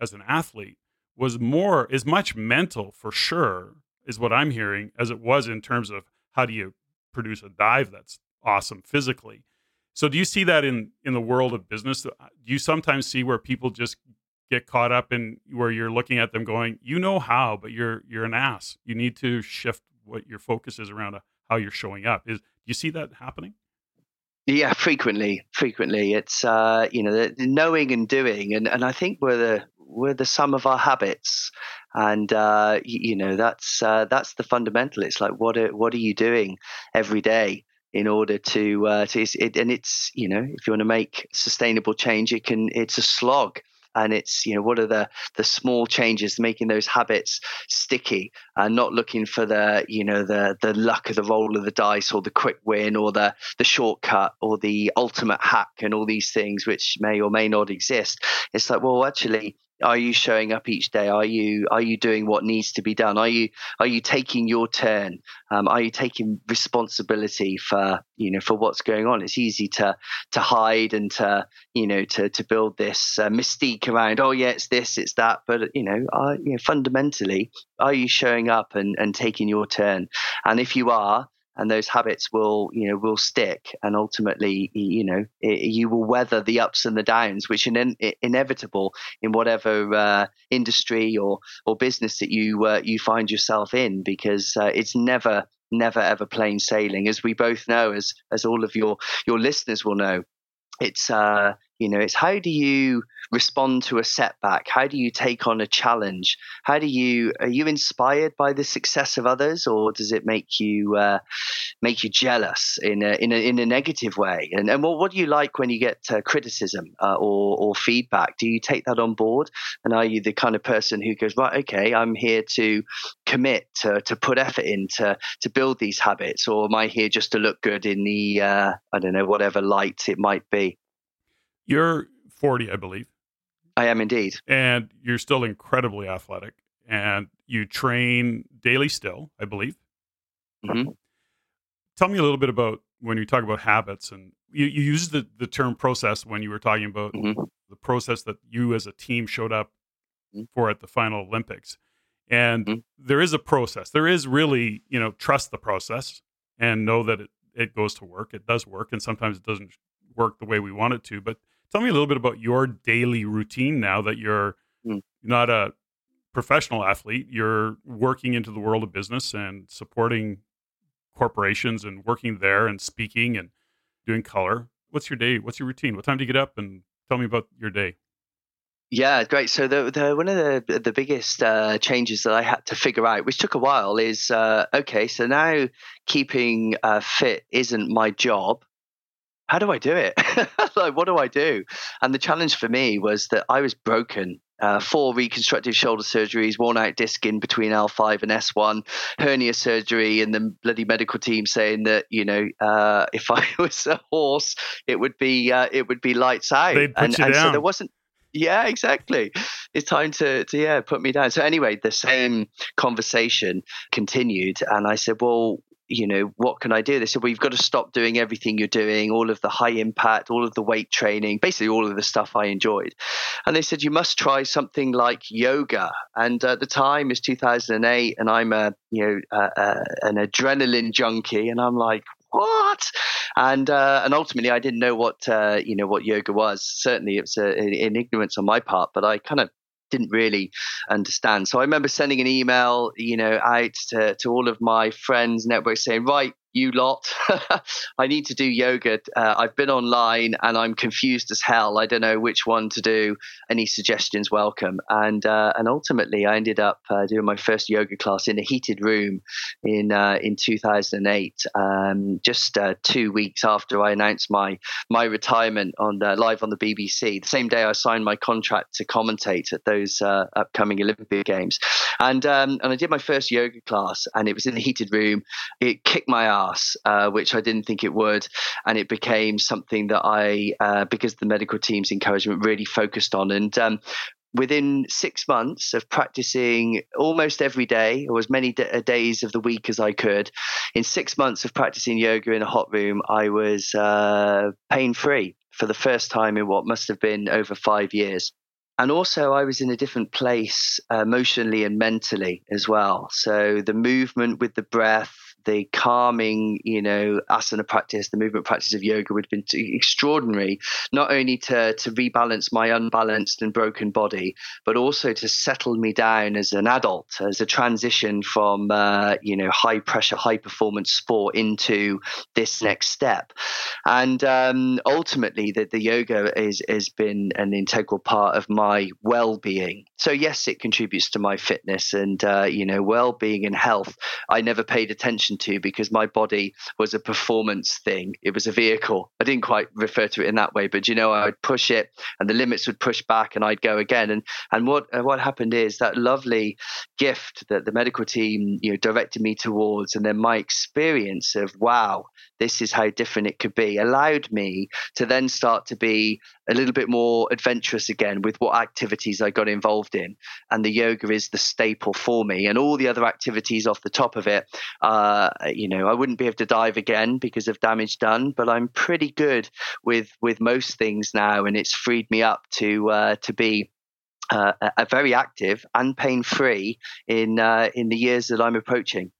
as an athlete was more is much mental for sure is what I'm hearing as it was in terms of how do you produce a dive that's awesome physically. So do you see that in in the world of business? Do uh, you sometimes see where people just get caught up in where you're looking at them going, you know how, but you're you're an ass. You need to shift what your focus is around uh, how you're showing up. Is do you see that happening? Yeah, frequently, frequently. It's uh, you know the, the knowing and doing, and, and I think we're the we're the sum of our habits, and uh, you, you know that's uh, that's the fundamental. It's like what are what are you doing every day in order to uh, to it, and it's you know if you want to make sustainable change, it can it's a slog and it's you know what are the the small changes making those habits sticky and not looking for the you know the the luck of the roll of the dice or the quick win or the the shortcut or the ultimate hack and all these things which may or may not exist. It's like well actually are you showing up each day? Are you are you doing what needs to be done? Are you are you taking your turn? Um, are you taking responsibility for you know for what's going on? It's easy to to hide and to you know to to build this uh, mystique around oh yeah it's this it's that. But you know, are, you know fundamentally are you showing up and and taking your turn? And if you are and those habits will you know will stick. And ultimately you know it, you will weather the ups and the downs which are in, inevitable in whatever uh, industry or or business that you uh, you find yourself in because uh, it's never never ever plain sailing. As we both know as as all of your your listeners will know it's uh you know, it's how do you respond to a setback? How do you take on a challenge? How do you are you inspired by the success of others, or does it make you uh, make you jealous in a, in a in a negative way? And and what, what do you like when you get uh, criticism uh, or or feedback? Do you take that on board? And are you the kind of person who goes right? Okay, I'm here to commit to to put effort in to to build these habits, or am I here just to look good in the uh, I don't know whatever light it might be? You're 40, I believe. I am indeed. And you're still incredibly athletic and you train daily still, I believe. Mm-hmm. Tell me a little bit about when you talk about habits and you, you used the, the term process when you were talking about mm-hmm. the process that you as a team showed up mm-hmm. for at the final Olympics. And mm-hmm. there is a process. There is really, you know, trust the process and know that it, it goes to work. It does work. And sometimes it doesn't work the way we want it to. But Tell me a little bit about your daily routine now that you're mm. not a professional athlete. You're working into the world of business and supporting corporations and working there and speaking and doing color. What's your day? What's your routine? What time do you get up? And tell me about your day. Yeah, great. So the, the one of the the biggest uh, changes that I had to figure out, which took a while, is uh, okay. So now keeping uh, fit isn't my job how do I do it? [LAUGHS] like, what do I do? And the challenge for me was that I was broken. Uh, four reconstructive shoulder surgeries, worn out disc in between L5 and S1, hernia surgery, and the bloody medical team saying that you know uh, if I [LAUGHS] was a horse, it would be uh, it would be lights out. They'd put and, you and down. so there wasn't yeah, exactly. It's time to, to yeah put me down. So anyway, the same conversation continued, and I said, "Well, you know, what can I do? They said, well, you've got to stop doing everything you're doing, all of the high impact, all of the weight training, basically all of the stuff I enjoyed. And they said, you must try something like yoga. And at the time is 2008, and I'm a, you know, uh, uh, an adrenaline junkie. And I'm like, what? And uh, and ultimately, I didn't know what uh, you know what yoga was. Certainly, it was a, an ignorance on my part, but I kind of didn't really understand. So I remember sending an email, you know, out to, to all of my friends, network saying, right, you lot. [LAUGHS] I need to do yoga. Uh, I've been online and I'm confused as hell. I don't know which one to do. Any suggestions welcome. And uh, and ultimately, I ended up uh, doing my first yoga class in a heated room in uh, in 2008, um, just uh, two weeks after I announced my my retirement on live on the BBC. The same day I signed my contract to commentate at those uh, upcoming Olympic Games, and um, and I did my first yoga class, and it was in a heated room. It kicked my ass uh, which I didn't think it would. And it became something that I, uh, because the medical team's encouragement, really focused on. And um, within six months of practicing almost every day or as many d- uh, days of the week as I could, in six months of practicing yoga in a hot room, I was uh, pain free for the first time in what must have been over five years. And also, I was in a different place uh, emotionally and mentally as well. So, the movement with the breath, the calming, you know, asana practice, the movement practice of yoga would have been extraordinary, not only to, to rebalance my unbalanced and broken body, but also to settle me down as an adult, as a transition from, uh, you know, high pressure, high performance sport into this next step. And um, ultimately, the, the yoga is, has been an integral part of my well being. So, yes, it contributes to my fitness and, uh, you know, well being and health. I never paid attention attention to because my body was a performance thing. It was a vehicle. I didn't quite refer to it in that way, but you know, I'd push it and the limits would push back and I'd go again. And and what uh, what happened is that lovely gift that the medical team you know directed me towards, and then my experience of wow, this is how different it could be, allowed me to then start to be a little bit more adventurous again with what activities I got involved in. And the yoga is the staple for me, and all the other activities off the top of it. Uh, you know, I wouldn't be able to dive again because of damage done, but I'm pretty good with with most things now, and it's freed me up to uh, to be. Uh, a, very active and pain free in uh, in the years that I'm approaching.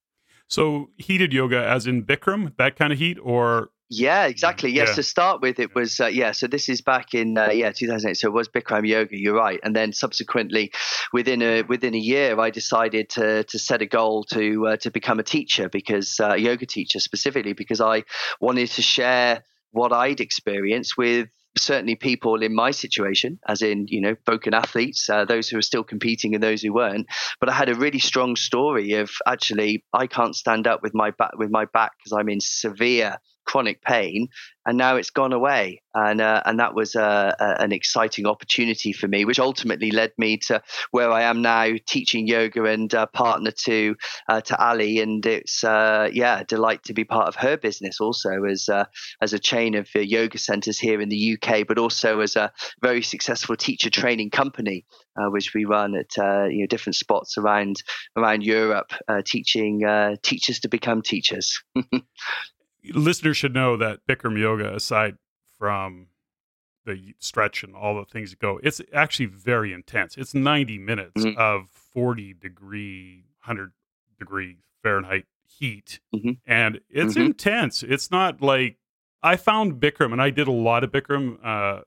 So heated yoga, as in Bikram, that kind of heat, or yeah, exactly. Yes, yeah. to start with, it was uh, yeah. So this is back in uh, yeah 2008. So it was Bikram yoga. You're right. And then subsequently, within a within a year, I decided to to set a goal to uh, to become a teacher because uh, a yoga teacher specifically because I wanted to share what I'd experienced with certainly people in my situation, as in you know broken athletes, uh, those who are still competing and those who weren't. But I had a really strong story of actually I can't stand up with my back with my back because I'm in severe chronic pain, and now it's gone away. And uh, and that was uh, an exciting opportunity for me, which ultimately led me to where I am now, teaching yoga and uh, partner to uh, to Ali. And it's uh, yeah, a delight to be part of her business also as as a chain of yoga centers here in the UK, but also as a very successful teacher training company, which we run at you know different spots around around Europe, teaching teachers to become teachers. [LAUGHS] listeners should know that Bikram yoga, aside from the stretch and all the things that go, it's actually very intense. It's 90 minutes mm-hmm. of 40 degree, 100 degree Fahrenheit heat. Mm-hmm. And it's mm-hmm. intense. It's not like I found Bikram, and I did a lot of Bikram uh,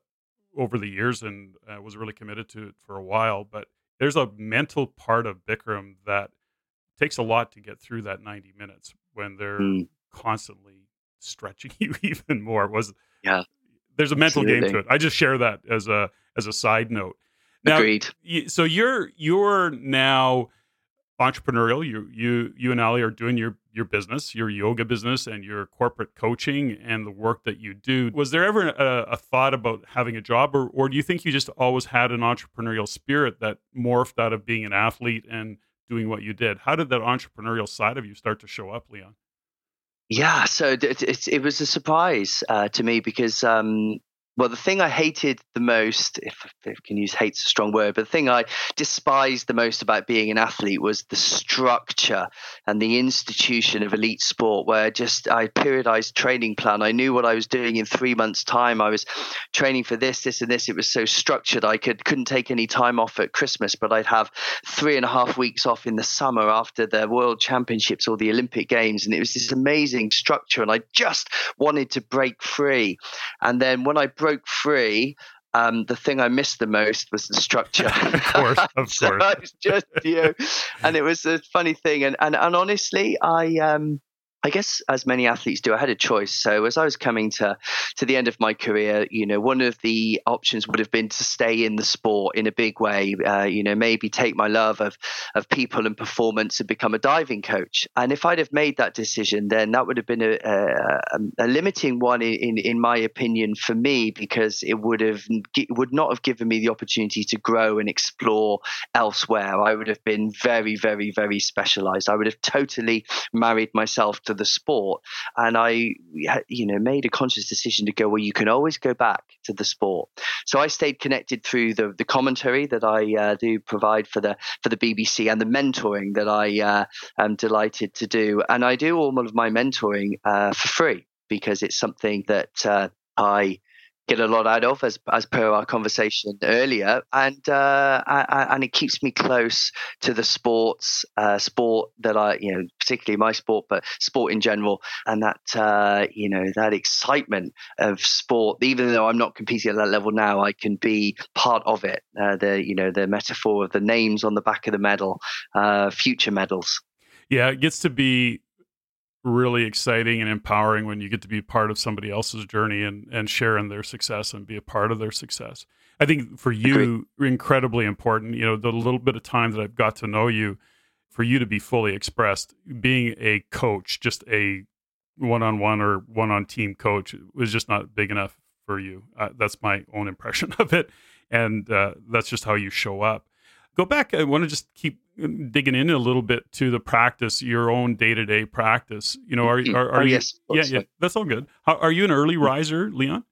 over the years and uh, was really committed to it for a while. But there's a mental part of Bikram that takes a lot to get through that 90 minutes when they're mm. constantly stretching [LAUGHS] you even more. Was yeah. There's a mental Absolutely. game to it. I just share that as a as a side note. Now, Agreed. so you're you're now entrepreneurial. You you you and Ali are doing your your business, your yoga business, and your corporate coaching and the work that you do. Was there ever a, a, thought about having a job, or or do you think you just always had an entrepreneurial spirit that morphed out of being an athlete and doing what you did? How did that entrepreneurial side of you start to show up, Leon? Yeah, so it, it, it was a surprise uh, to me because um, well, the thing I hated the most, if, if I can use hate's a strong word, but the thing I despised the most about being an athlete was the structure and the institution of elite sport, where just I periodized training plan. I knew what I was doing in three months' time. I was training for this, this, and this. It was so structured. I could couldn't take any time off at Christmas, but I'd have three and a half weeks off in the summer after the World Championships or the Olympic Games, and it was this amazing structure. And I just wanted to break free. And then when I broke free, um, the thing I missed the most was the structure. [LAUGHS] of course, of [LAUGHS] so course. just you know, and it was a funny thing. And and, and honestly, I um, I guess as many athletes do, I had a choice. So as I was coming to to the end of my career, you know, one of the options would have been to stay in the sport in a big way. Uh, you know, maybe take my love of of people and performance and become a diving coach. And if I'd have made that decision, then that would have been a, a, a limiting one in, in my opinion for me because it would have would not have given me the opportunity to grow and explore elsewhere. I would have been very, very, very specialized. I would have totally married myself to the sport. And I, you know, made a conscious decision to go, well, you can always go back to the sport. So I stayed connected through the, the commentary that I uh, do provide for the for the BBC and the mentoring that I uh, am delighted to do. And I do all of my mentoring uh, for free because it's something that uh, I get a lot out of, as as per our conversation earlier, and uh, I, and it keeps me close to the sports, uh, sport that I, you know, particularly my sport, but sport in general, and that uh, you know that excitement of sport. Even though I'm not competing at that level now, I can be part of it. Uh, the you know the metaphor of the names on the back of the medal, uh, future medals. Yeah, it gets to be really exciting and empowering when you get to be part of somebody else's journey and and share in their success and be a part of their success. I think for you incredibly important, you know, the little bit of time that I've got to know you for you to be fully expressed, being a coach, just a one-on-one or one-on team coach was just not big enough for you. Uh, that's my own impression [LAUGHS] of it and uh, that's just how you show up. Go back. I want to just keep digging in a little bit to the practice, your own day to day practice. You know, are Mm-hmm. are, are oh, you? yes, Yeah, yeah, that's all good. How, are you an early Mm-hmm. riser, Leon?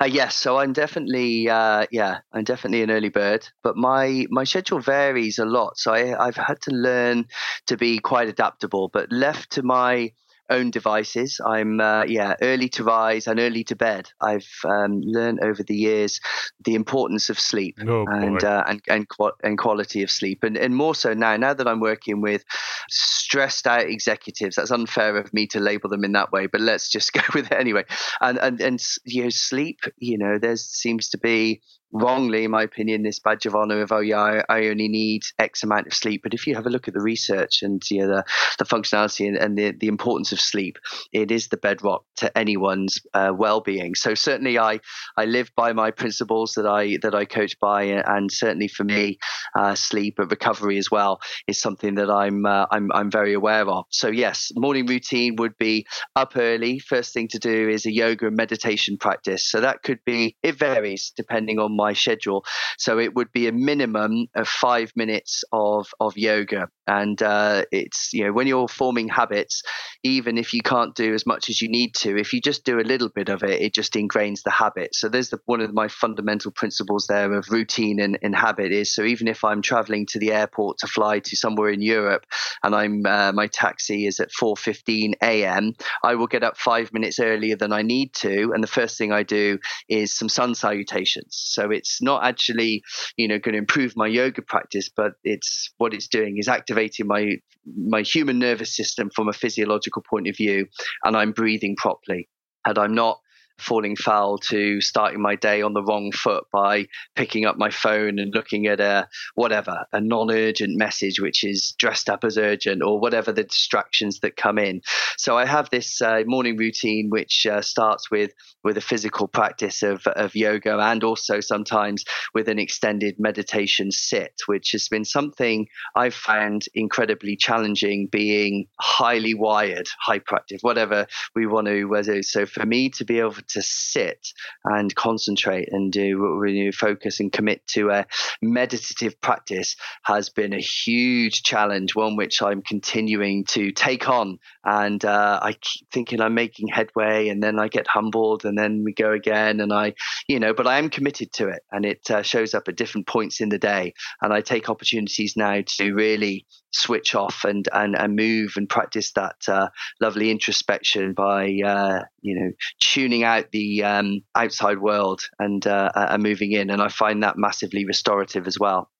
Uh, yes, so I'm definitely, uh, yeah, I'm definitely an early bird, but my my schedule varies a lot. So I, I've had to learn to be quite adaptable. But left to my own devices. I'm uh, yeah early to rise and early to bed. I've um, learned over the years the importance of sleep Oh, and uh, and and, and quality of sleep, and and more so now. Now that I'm working with stressed out executives, that's unfair of me to label them in that way, but let's just [LAUGHS] go with it anyway. And and and you know sleep. You know there seems to be wrongly, in my opinion, this badge of honor of oh yeah, I, I only need X amount of sleep. But if you have a look at the research and you know the, the functionality and, and the, the importance of sleep, it is the bedrock to anyone's uh, well-being. So certainly, I I live by my principles that I that I coach by, and certainly for me, uh, sleep and recovery as well is something that I'm uh, I'm I'm very aware of. So yes, morning routine would be up early. First thing to do is a yoga and meditation practice. So that could be it varies depending on my schedule. So it would be a minimum of five minutes of of yoga, and uh, it's you know when you're forming habits, even if you can't do as much as you need to, if you just do a little bit of it, it just ingrains the habit. So there's the, one of my fundamental principles there of routine and, and habit is so even if I'm traveling to the airport to fly to somewhere in Europe, and I'm uh, my taxi is at 4:15 a.m., I will get up five minutes earlier than I need to, and the first thing I do is some sun salutations. So it's not actually, you know, going to improve my yoga practice, but it's what it's doing is activating my my human nervous system from a physiological point of view, and I'm breathing properly, and I'm not falling foul to starting my day on the wrong foot by picking up my phone and looking at a whatever a non-urgent message which is dressed up as urgent or whatever the distractions that come in. So i have this uh, morning routine which uh, starts with with a physical practice of, of yoga and also sometimes with an extended meditation sit which has been something i've found incredibly challenging being highly wired hyperactive whatever we want to so for me to be able to sit and concentrate and do know, focus and commit to a meditative practice has been a huge challenge, one which I'm continuing to take on. And uh, I keep thinking I'm making headway, and then I get humbled, and then we go again, and I, you know, but I am committed to it, and it uh, shows up at different points in the day, and I take opportunities now to really switch off and and, and move and practice that uh, lovely introspection by uh, you know tuning out the um, outside world and uh, and moving in, and I find that massively restorative as well.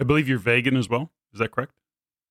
I believe you're vegan as well. Is that correct?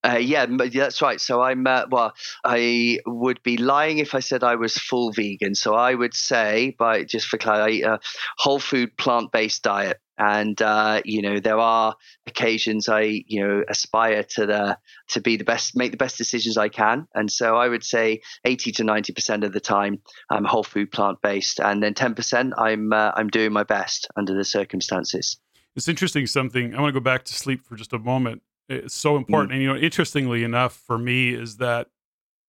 Uh, yeah, that's right. So I'm uh, well. I would be lying if I said I was full vegan. So I would say, by just for clarity, a whole food, plant based diet. And uh, you know, there are occasions I you know aspire to the to be the best, make the best decisions I can. And so I would say eighty to ninety percent of the time I'm whole food, plant based, and then ten percent I'm uh, I'm doing my best under the circumstances. It's interesting. Something I want to go back to sleep for just a moment it's so important. Mm. And you know, interestingly enough, for me is that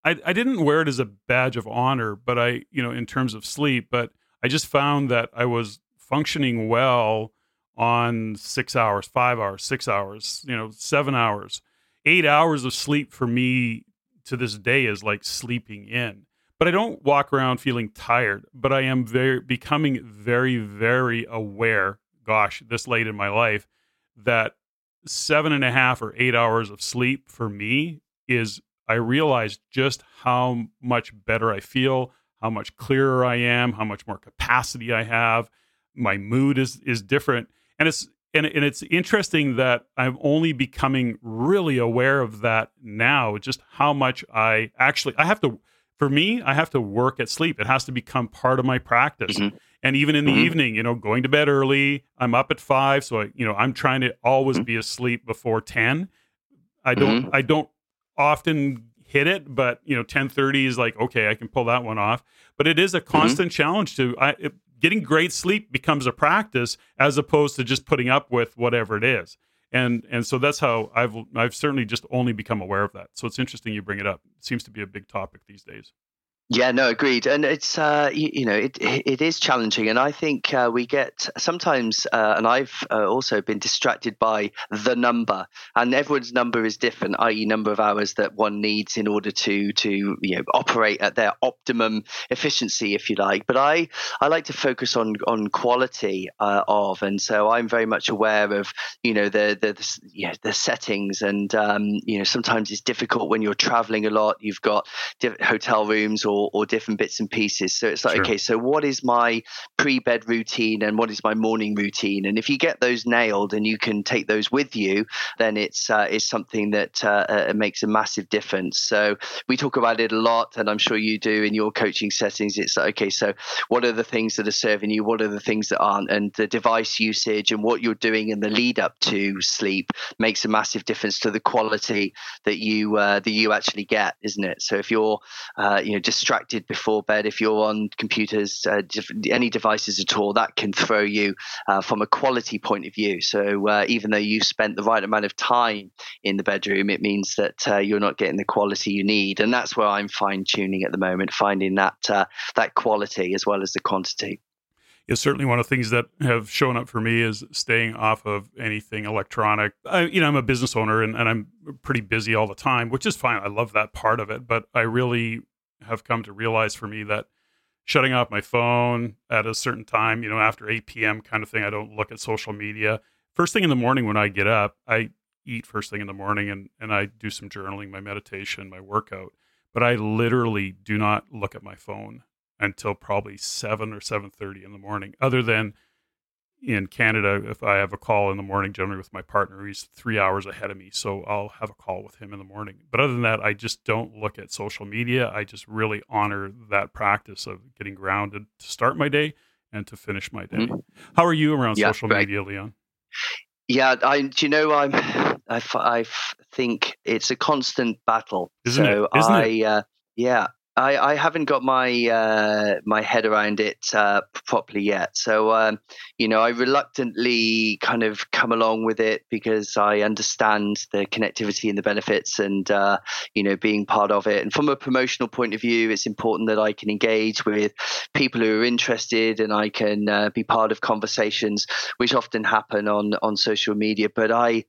I, I didn't wear it as a badge of honor, but I, you know, in terms of sleep, but I just found that I was functioning well on six hours, five hours, six hours, you know, seven hours, eight hours of sleep for me to this day is like sleeping in. But I don't walk around feeling tired, but I am very becoming very, very aware, gosh, this late in my life, that seven and a half or eight hours of sleep for me is I realize just how much better I feel, how much clearer I am, how much more capacity I have. My mood is is different, and it's and, and it's interesting that I'm only becoming really aware of that now. Just how much I actually I have to. For me, I have to work at sleep. It has to become part of my practice. Mm-hmm. And even in the mm-hmm. evening, you know, going to bed early, I'm up at five, so I, you know, I'm trying to always mm-hmm. be asleep before ten. I don't, mm-hmm. I don't often hit it, but you know, ten thirty is like okay, I can pull that one off. But it is a mm-hmm. constant challenge to I, it, getting great sleep becomes a practice as opposed to just putting up with whatever it is. And and so that's how I've I've certainly just only become aware of that. So it's interesting you bring it up. It seems to be a big topic these days. Yeah, no, agreed. And it's uh, you, you, know it it is challenging, and I think uh, we get sometimes, uh, and I've uh, also been distracted by the number, and everyone's number is different, i.e., number of hours that one needs in order to to you know operate at their optimum efficiency, if you like. But I I like to focus on on quality uh, of, and so I'm very much aware of you know the the, the yeah, the settings, and um, you know sometimes it's difficult when you're traveling a lot. You've got hotel rooms or or, or different bits and pieces. So it's like, sure. okay, so what is my pre bed routine and what is my morning routine? And if you get those nailed and you can take those with you, then it's uh, it's something that uh, uh, makes a massive difference. So we talk about it a lot, and I'm sure you do in your coaching settings. It's like, okay, so what are the things that are serving you? What are the things that aren't? And the device usage and what you're doing in the lead up to sleep makes a massive difference to the quality that you uh, that you actually get, isn't it? So if you're uh, you know just distracted before bed, if you're on computers, uh, any devices at all, that can throw you uh, from a quality point of view. So uh, even though you've spent the right amount of time in the bedroom, it means that uh, you're not getting the quality you need, and that's where I'm fine tuning at the moment, finding that uh, that quality as well as the quantity is certainly one of the things that have shown up for me is staying off of anything electronic. I, you know, I'm a business owner and, and I'm pretty busy all the time, which is fine. I love that part of it, but I really have come to realize for me that shutting off my phone at a certain time, you know, after 8 p.m. kind of thing, I don't look at social media. First thing in the morning when I get up, I eat first thing in the morning and, and I do some journaling, my meditation, my workout. But I literally do not look at my phone until probably 7 or 7.30 in the morning, other than – in Canada, if I have a call in the morning, generally with my partner, he's three hours ahead of me. So I'll have a call with him in the morning. But other than that, I just don't look at social media. I just really honor that practice of getting grounded to start my day and to finish my day. Mm-hmm. How are you around yeah, social right. media, Leon? Yeah, I. Do you know I'm? I, I think it's a constant battle. Isn't so it? Isn't I, it? Uh, yeah, I, I haven't got my uh, my head around it uh, properly yet. So um, you know, I reluctantly kind of come along with it because I understand the connectivity and the benefits, and uh, you know, being part of it. And from a promotional point of view, it's important that I can engage with people who are interested, and I can uh, be part of conversations, which often happen on on social media. But I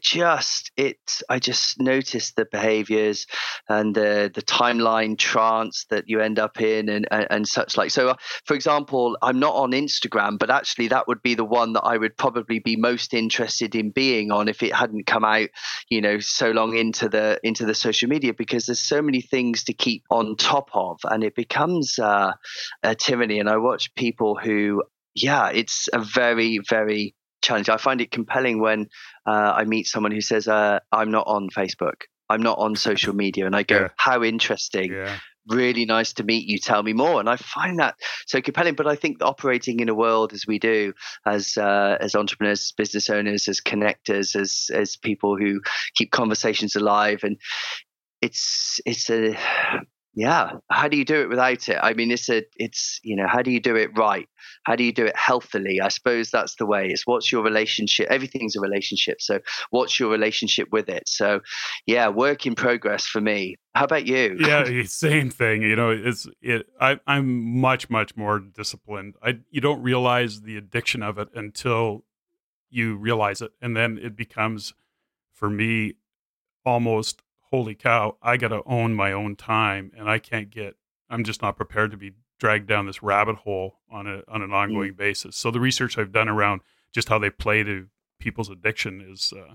just it i just noticed the behaviors and the the timeline trance that you end up in and and, and such like. So uh, for example i'm not on instagram but actually that would be the one that i would probably be most interested in being on if it hadn't come out you know so long into the into the social media because there's so many things to keep on top of and it becomes uh, a tyranny. And i watch people who yeah it's a very very challenge. I find it compelling when uh, I meet someone who says, uh, "I'm not on Facebook. I'm not on social media," and I go, yeah. "How interesting." Yeah. Really nice to meet you. Tell me more, and I find that so compelling. But I think operating in a world as we do, as uh, as entrepreneurs, business owners, as connectors, as as people who keep conversations alive, and it's it's a yeah how do you do it without it? I mean it's a it's you know how do you do it right? How do you do it healthily? I suppose that's the way it's what's your relationship everything's a relationship so what's your relationship with it? So yeah work in progress for me. How about you? Yeah [LAUGHS] same thing you know it's it I, i'm much much more disciplined. I you don't realize the addiction of it until you realize it and then it becomes for me almost holy cow, I got to own my own time and I can't get, I'm just not prepared to be dragged down this rabbit hole on a on an mm. ongoing mm. basis. So the research I've done around just how they play to people's addiction is uh,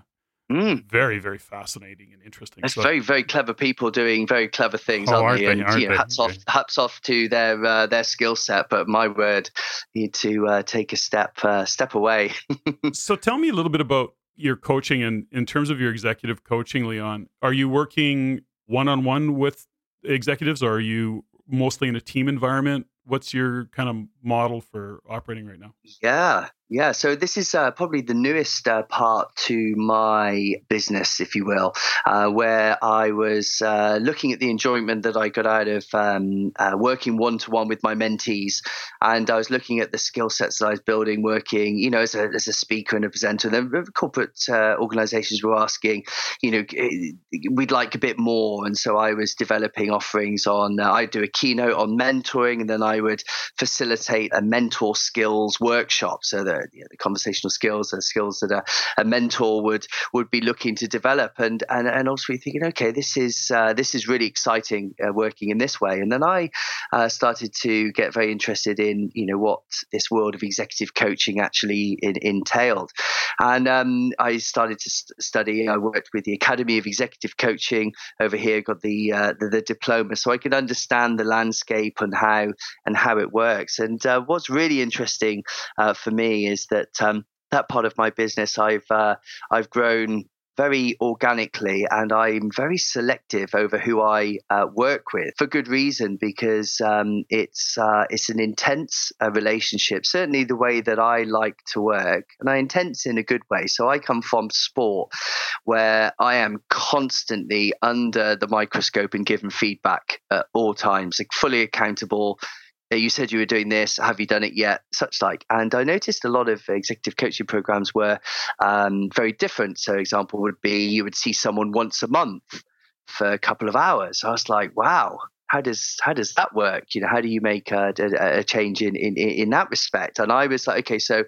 mm. very very fascinating and interesting. It's so, very very clever people doing very clever things, oh, aren't, aren't they? And aren't you know, hats off hats off to their uh, their skill set. But my word, need to uh, take a step uh, step away. [LAUGHS] so tell me a little bit about your coaching and in terms of your executive coaching, Leon, are you working one on one with executives or are you mostly in a team environment? What's your kind of model for operating right now? Yeah, yeah, so this is uh, probably the newest uh, part to my business, if you will, uh, where I was uh, looking at the enjoyment that I got out of um, uh, working one to one with my mentees, and I was looking at the skill sets that I was building, working, you know, as a, as a speaker and a presenter. And then corporate uh, organizations were asking, you know, we'd like a bit more, and so I was developing offerings on. I'd do a keynote on mentoring, and then I would facilitate a mentor skills workshop, so the, you know, the conversational skills and skills that a, a, mentor would would be looking to develop. And and, and also thinking okay this is uh, this is really exciting uh, working in this way. And then I uh, started to get very interested in you know what this world of executive coaching actually in, entailed. And um, I started to st- study I worked with the Academy of Executive Coaching over here got the, uh, the, the diploma so I could understand the landscape and how and how it works. And uh, what's really interesting uh, for me is that um, that part of my business I've uh, I've grown very organically and I'm very selective over who I uh, work with for good reason because um, it's uh, it's an intense uh, relationship. Certainly the way that I like to work and I intense in a good way. So I come from sport where I am constantly under the microscope and given feedback at all times like fully accountable you said you were doing this have you done it yet? Such like and i noticed a lot of executive coaching programs were um, very different. So example would be you would see someone once a month for a couple of hours. I was like wow how does how does that work? You know, how do you make a, a, a change in, in in that respect? And I was like, okay, so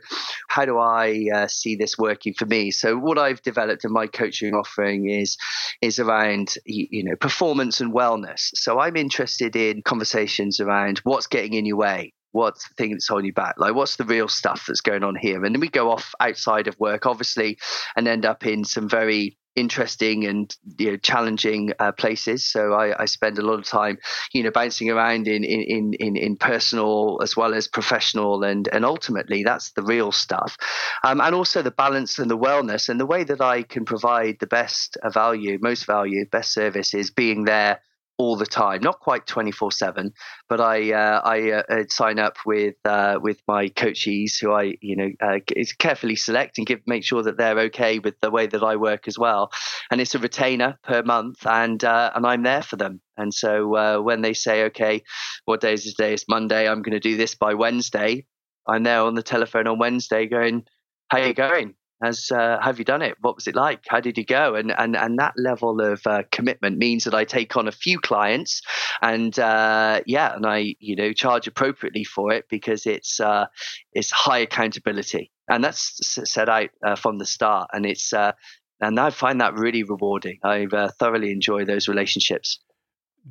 how do I uh, see this working for me? So what I've developed in my coaching offering is is around you know performance and wellness. So I'm interested in conversations around what's getting in your way, what's the thing that's holding you back? Like, what's the real stuff that's going on here? And then we go off outside of work, obviously, and end up in some very interesting and you know, challenging uh, places. So I, I, spend a lot of time, you know, bouncing around in, in, in, in personal as well as professional, and and ultimately that's the real stuff. Um, and also the balance and the wellness and the way that I can provide the best value, most value, best service is being there all the time, not quite 24 seven, but I uh, I uh, sign up with uh, with my coaches who I you know uh, carefully select and give make sure that they're okay with the way that I work as well, and it's a retainer per month, and uh, and I'm there for them. And so uh, when they say, okay, what day is today? It's Monday. I'm going to do this by Wednesday. I'm there on the telephone on Wednesday, going, "How are you going? Has uh, have you done it? What was it like? How did you go? And and and that level of uh, commitment means that I take on a few clients, and uh, yeah, and I you know charge appropriately for it because it's uh, it's high accountability, and that's set out uh, from the start, and it's uh, and I find that really rewarding. I thoroughly enjoy those relationships.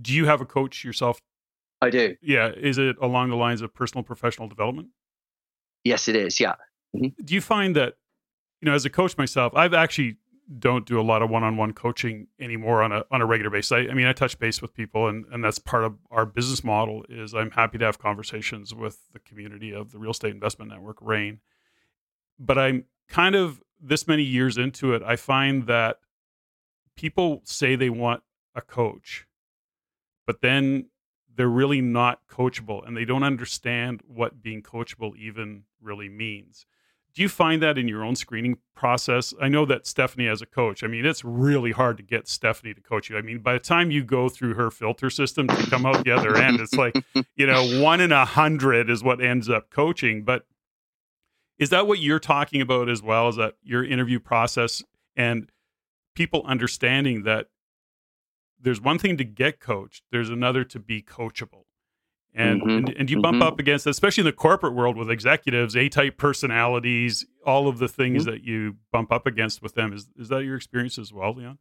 Do you have a coach yourself? I do. Yeah, is it along the lines of personal professional development? Yes, it is. Yeah. Mm-hmm. Do you find that you know, as a coach myself, I've actually don't do a lot of one-on-one coaching anymore on a on a regular basis. I, I, mean, I touch base with people, and and that's part of our business model. Is I'm happy to have conversations with the community of the Real Estate Investment Network, REIN. But I'm kind of this many years into it, I find that people say they want a coach, but then they're really not coachable, and they don't understand what being coachable even really means do you find that in your own screening process? I know that Stephanie as a coach, I mean, it's really hard to get Stephanie to coach you. I mean, by the time you go through her filter system to come out the other end, it's like, you know, [LAUGHS] one in a hundred is what ends up coaching. But is that what you're talking about as well? Is that your interview process and people understanding that there's one thing to get coached, there's another to be coachable and, mm-hmm. and, and you bump mm-hmm. up against especially in the corporate world with executives a type personalities all of the things mm-hmm. that you bump up against with them is is that your experience as well leon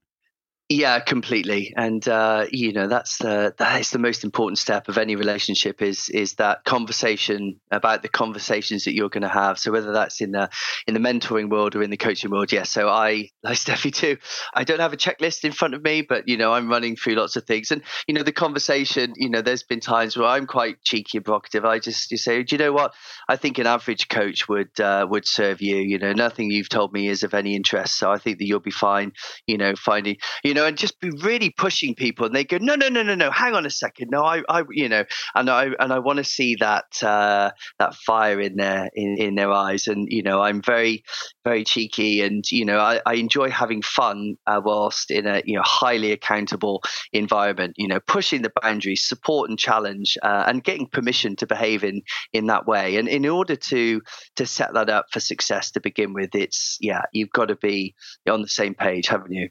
yeah, completely, and uh, you know that's the that is the most important step of any relationship is is that conversation about the conversations that you're going to have. So whether that's in the in the mentoring world or in the coaching world, yes. Yeah, so I, like Steffi too, I don't have a checklist in front of me, but you know I'm running through lots of things, and you know the conversation. You know, there's been times where I'm quite cheeky and provocative. I just you say, do you know what? I think an average coach would uh, would serve you. You know, nothing you've told me is of any interest, so I think that you'll be fine. You know, finding you know, and just be really pushing people, and they go, no, no, no, no, no, hang on a second, no, I, I you know, and I and I want to see that uh, that fire in their in, in their eyes, and you know, I'm very very cheeky, and you know, I, I enjoy having fun uh, whilst in a you know highly accountable environment, you know, pushing the boundaries, support and challenge, uh, and getting permission to behave in in that way, and in order to to set that up for success to begin with, it's yeah, you've got to be on the same page, haven't you?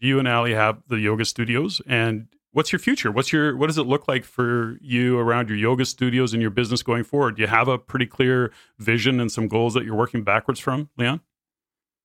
You and Ali have the yoga studios and what's your future? What's your what does it look like for you around your yoga studios and your business going forward? Do you have a pretty clear vision and some goals that you're working backwards from, Leon?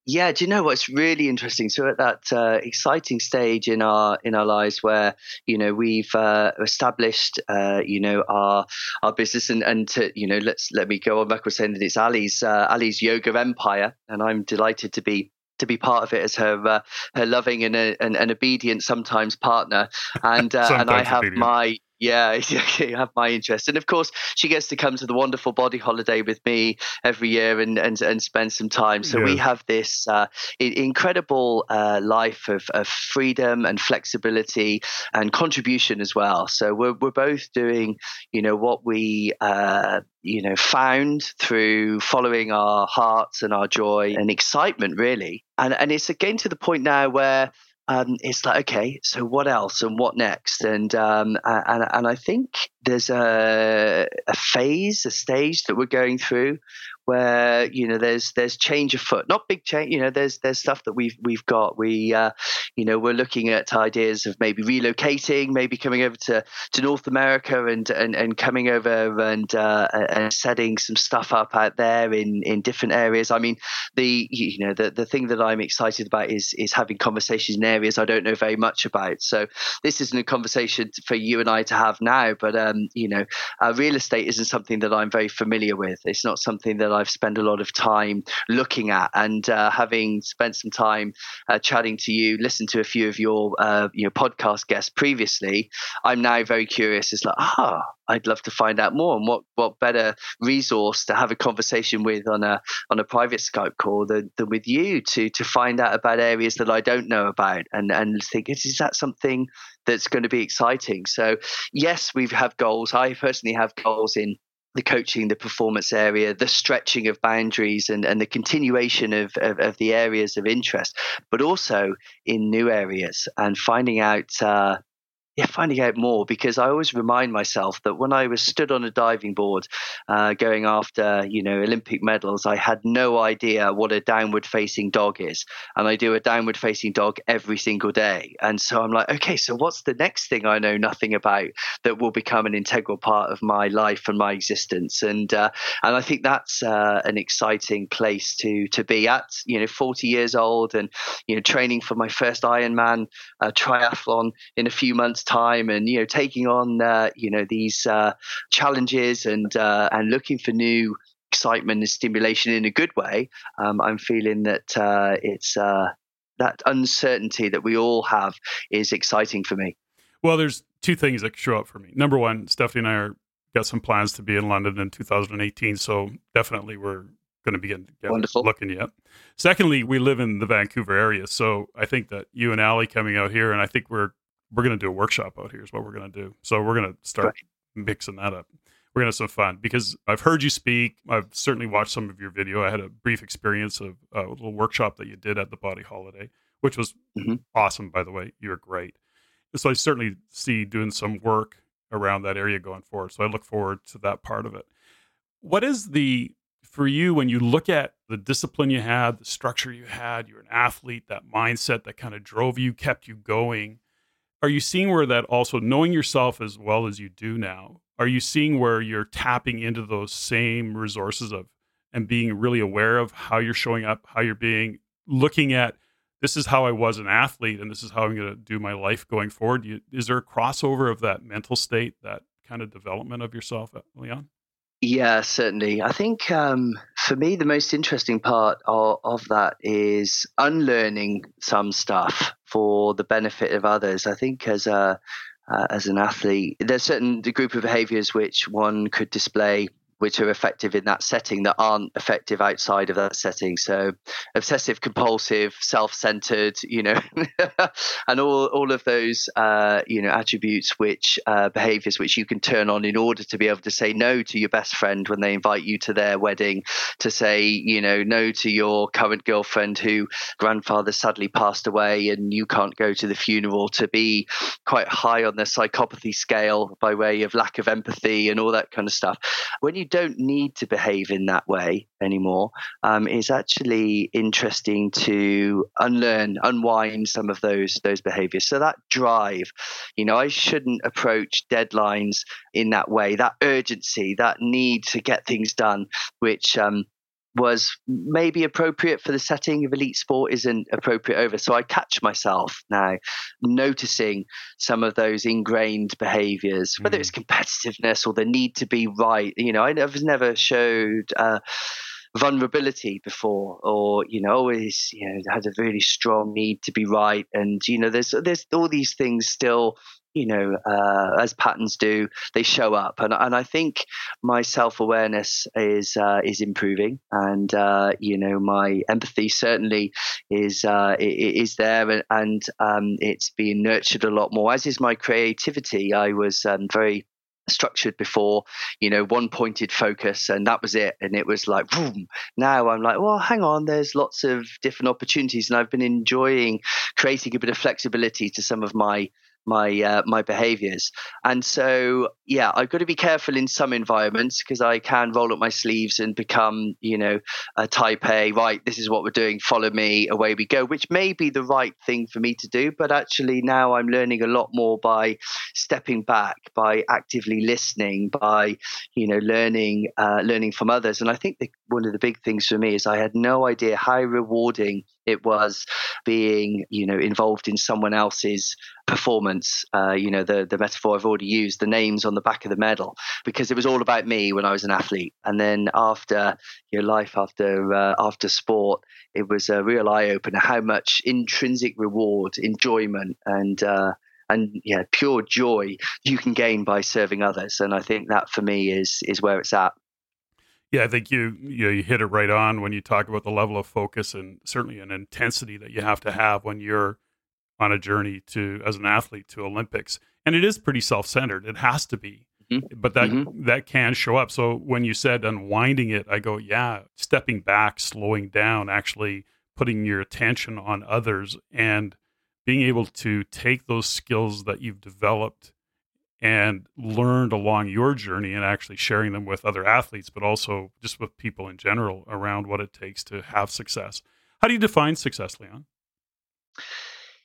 Yeah, do you know what's really interesting? So at that uh, exciting stage in our in our lives where you know we've uh, established uh, you know our our business and and to, you know let's let me go on backwards saying that it's Ali's uh, Ali's yoga empire, and I'm delighted to be to be part of it as her uh, her loving and, a, and, and obedient sometimes partner and uh, [LAUGHS] and I have obedient. my yeah, [LAUGHS] exactly. have my interest, and of course, she gets to come to the wonderful body holiday with me every year and and, and spend some time. So yeah. we have this uh, incredible uh, life of, of freedom and flexibility and contribution as well. So we're we're both doing, you know, what we uh, you know found through following our hearts and our joy and excitement, really. And and it's again to the point now where um, it's like okay, so what else and what next? And um, and and I think there's a, a phase, a stage that we're going through where you know there's there's change afoot. Not big change you know there's there's stuff that we've we've got. We uh, you know we're looking at ideas of maybe relocating maybe coming over to to north america and and, and coming over and uh, and setting some stuff up out there in in different areas. I mean the you know the the thing that i'm excited about is is having conversations in areas i don't know very much about. So this isn't a conversation for you and i to have now but um you know uh, real estate isn't something that i'm very familiar with it's not something that I've spent a lot of time looking at. And uh, having spent some time uh, chatting to you, listened to a few of your uh, your podcast guests previously, I'm now very curious. It's like, ah, I'd love to find out more. And what, what better resource to have a conversation with on a on a private Skype call than, than with you to to find out about areas that I don't know about and and think is that something that's going to be exciting. So yes, we have goals. I personally have goals in the coaching, the performance area, the stretching of boundaries, and, and the continuation of, of, of the areas of interest, but also in new areas and finding out uh, yeah, finding out more because I always remind myself that when I was stood on a diving board uh, going after, you know, Olympic medals, I had no idea what a downward facing dog is. And I do a downward facing dog every single day. And so I'm like, okay, so what's the next thing I know nothing about that will become an integral part of my life and my existence? And uh, and I think that's uh, an exciting place to to be at, you know, 40 years old and, you know, training for my first Ironman uh, triathlon in a few months time and you know taking on uh, you know these uh, challenges and uh, and looking for new excitement and stimulation in a good way um, i'm feeling that uh, it's uh, that uncertainty that we all have is exciting for me well there's two things that show up for me number one stephanie and i are got some plans to be in london in 2018 so definitely we're going to begin Wonderful. looking yet. Secondly, we live in the Vancouver area, so I think that you and Ali coming out here, and I think we're we're going to do a workshop out here is what we're going to do. So we're going to start right. mixing that up. We're going to have some fun because I've heard you speak. I've certainly watched some of your video. I had a brief experience of a little workshop that you did at the Body Holiday, which was mm-hmm. awesome, by the way. You were great. So I certainly see doing some work around that area going forward. So I look forward to that part of it. What is the for you when you look at the discipline you had, the structure you had, you're an athlete, that mindset that kind of drove you, kept you going are you seeing where that also knowing yourself as well as you do now are you seeing where you're tapping into those same resources of and being really aware of how you're showing up how you're being looking at this is how i was an athlete and this is how i'm going to do my life going forward? You, is there a crossover of that mental state that kind of development of yourself uh, leon yeah, certainly. I think um, for me, the most interesting part of, of, that is unlearning some stuff for the benefit of others. I think as a uh, as an athlete, there's certain group of behaviors which one could display which are effective in that setting that aren't effective outside of that setting. So obsessive compulsive, self-centered, you know, [LAUGHS] and all all of those uh, you know attributes which uh, behaviors which you can turn on in order to be able to say no to your best friend when they invite you to their wedding, to say you know no to your current girlfriend who grandfather sadly passed away and you can't go to the funeral, to be quite high on the psychopathy scale by way of lack of empathy and all that kind of stuff. When you you don't need to behave in that way anymore, um, it's actually interesting to unlearn, unwind some of those those behaviors. So that drive, you know, I shouldn't approach deadlines in that way. That urgency, that need to get things done, which um, was maybe appropriate for the setting of elite sport isn't appropriate over. So I catch myself now noticing some of those ingrained behaviors, whether mm. it's competitiveness or the need to be right. You know, I was never showed. Uh, vulnerability before or you know always you know had a really strong need to be right and you know there's there's all these things still you know, uh, as patterns do, they show up, and and I think my self awareness is uh, is improving, and uh, you know, my empathy certainly is uh, is there, and, and um, it's being nurtured a lot more. As is my creativity. I was um, very structured before you know one pointed focus and that was it. And it was like boom. Now i'm like well hang on there's lots of different opportunities. And i've been enjoying creating a bit of flexibility to some of my my uh, my behaviors. And so yeah i've got to be careful in some environments because i can roll up my sleeves and become you know a type a right this is what we're doing follow me away we go which may be the right thing for me to do but actually now i'm learning a lot more by stepping back by actively listening by you know learning uh, learning from others. And i think the, one of the big things for me is i had no idea how rewarding it was being, you know, involved in someone else's performance. Uh, you know, the the metaphor I've already used, the names on the back of the medal, because it was all about me when I was an athlete. And then after your life, after uh, after sport, it was a real eye opener how much intrinsic reward, enjoyment, and uh, and yeah, pure joy you can gain by serving others. And I think that for me is is where it's at. Yeah, I think you you, know, you hit it right on when you talk about the level of focus and certainly an intensity that you have to have when you're on a journey to as an athlete to Olympics. And it is pretty self-centered. It has to be. Mm-hmm. But that mm-hmm. that can show up. So when you said unwinding it, I go, yeah, stepping back, slowing down, actually putting your attention on others and being able to take those skills that you've developed and learned along your journey and actually sharing them with other athletes, but also just with people in general around what it takes to have success. How do you define success, Leon?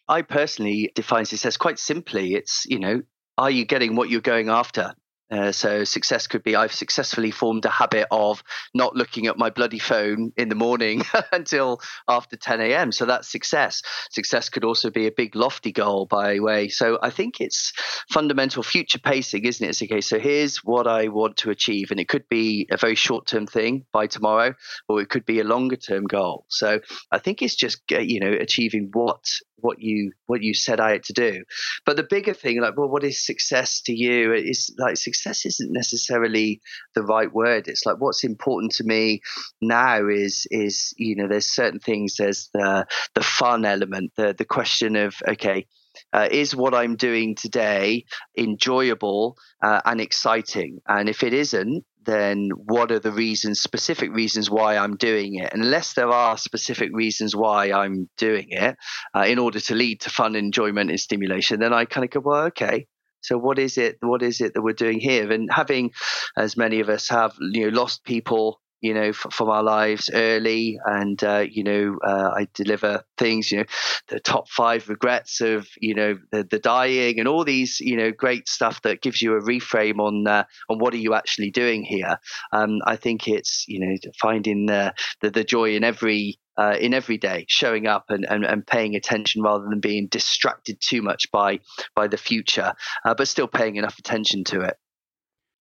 I personally define success quite simply. It's, you know, are you getting what you're going after? Uh, so success could be I've successfully formed a habit of not looking at my bloody phone in the morning [LAUGHS] until after 10 a.m. So that's success. Success could also be a big lofty goal by the way. So I think it's fundamental future pacing, isn't it? It's okay. So here's what I want to achieve, and it could be a very short term thing by tomorrow, or it could be a longer term goal. So I think it's just you know achieving what what you what you set out to do. But the bigger thing, like, well, what is success to you? Is like success isn't necessarily the right word. It's like what's important to me now is is you know there's certain things. There's the the fun element, the the question of okay, uh, is what I'm doing today enjoyable uh, and exciting? And if it isn't, then what are the reasons, specific reasons why I'm doing it? Unless there are specific reasons why I'm doing it uh, in order to lead to fun, enjoyment, and stimulation, then I kind of go, well, okay. So what is it? What is it that we're doing here? And having, as many of us have, you know, lost people you know, f- from our lives early. And, uh, you know, uh, I deliver things, you know, the top five regrets of, you know, the, the, dying and all these, you know, great stuff that gives you a reframe on, uh, on what are you actually doing here. Um, I think it's, you know, finding the, the, the joy in every, uh, in every day, showing up and, and, and, paying attention rather than being distracted too much by by the future, uh, but still paying enough attention to it.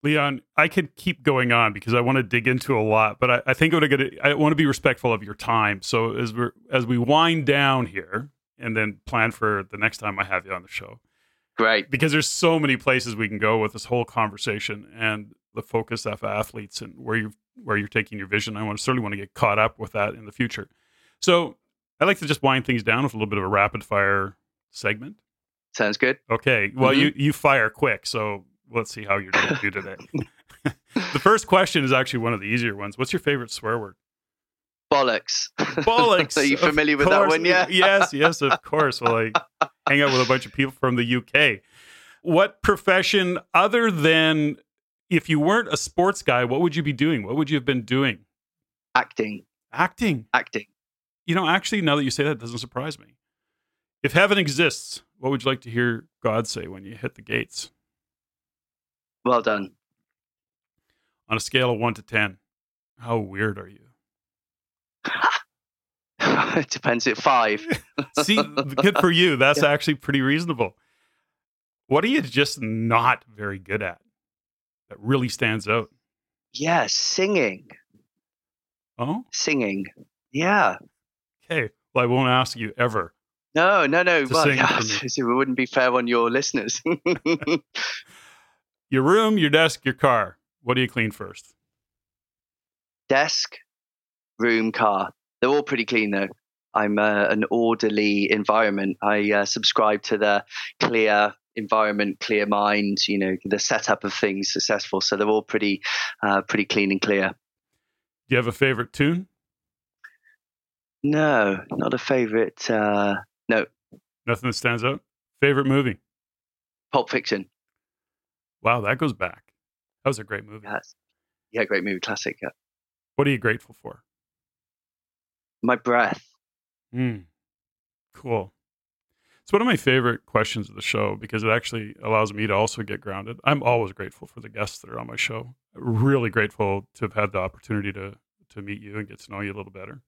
Leon, I could keep going on because I want to dig into a lot, but I, I think I'm gonna, I want to be respectful of your time. So as we as we wind down here, and then plan for the next time I have you on the show. Great, because there's so many places we can go with this whole conversation and the focus of athletes and where you where you're taking your vision. I want to certainly want to get caught up with that in the future. So I like to just wind things down with a little bit of a rapid fire segment. Sounds good. Okay. Well, mm-hmm. you you fire quick, so let's see how you're going to do today. the first question is actually one of the easier ones. What's your favorite swear word? Bollocks. Bollocks. [LAUGHS] Are you familiar with that one? Yeah. yes, yes, of [LAUGHS] course. Well, I hang out with a bunch of people from the UK. What profession, other than if you weren't a sports guy, what would you be doing? What would you have been doing? Acting. Acting. Acting. You know, actually, now that you say that, doesn't surprise me. If heaven exists, what would you like to hear God say when you hit the gates? Well done. On a scale of one to 10, how weird are you? [LAUGHS] it depends at five. [LAUGHS] See, good for you. [LAUGHS] That's yeah. actually pretty reasonable. What are you just not very good at that really stands out? Yeah, singing. Oh? Singing. Yeah. Okay. Well, I won't ask you ever. No, no, no. Well, yeah, it wouldn't be fair on your listeners. Your room, your desk, your car. What do you clean first? Desk, room, car. They're all pretty clean though. I'm uh, an orderly environment. I uh, subscribe to the clear environment, clear mind. You know, the setup of things successful. So they're all pretty, uh, pretty clean and clear. Do you have a favorite tune? No, not a favorite. Uh, no. Nothing that stands out. Favorite movie? Pulp Fiction. Wow, that goes back. That was a great movie. Yes. Yeah, great movie, classic. Yeah. What are you grateful for? My breath. Hmm. Cool. It's one of my favorite questions of the show because it actually allows me to also get grounded. I'm always grateful for the guests that are on my show. Really grateful to have had the opportunity to to meet you and get to know you a little better.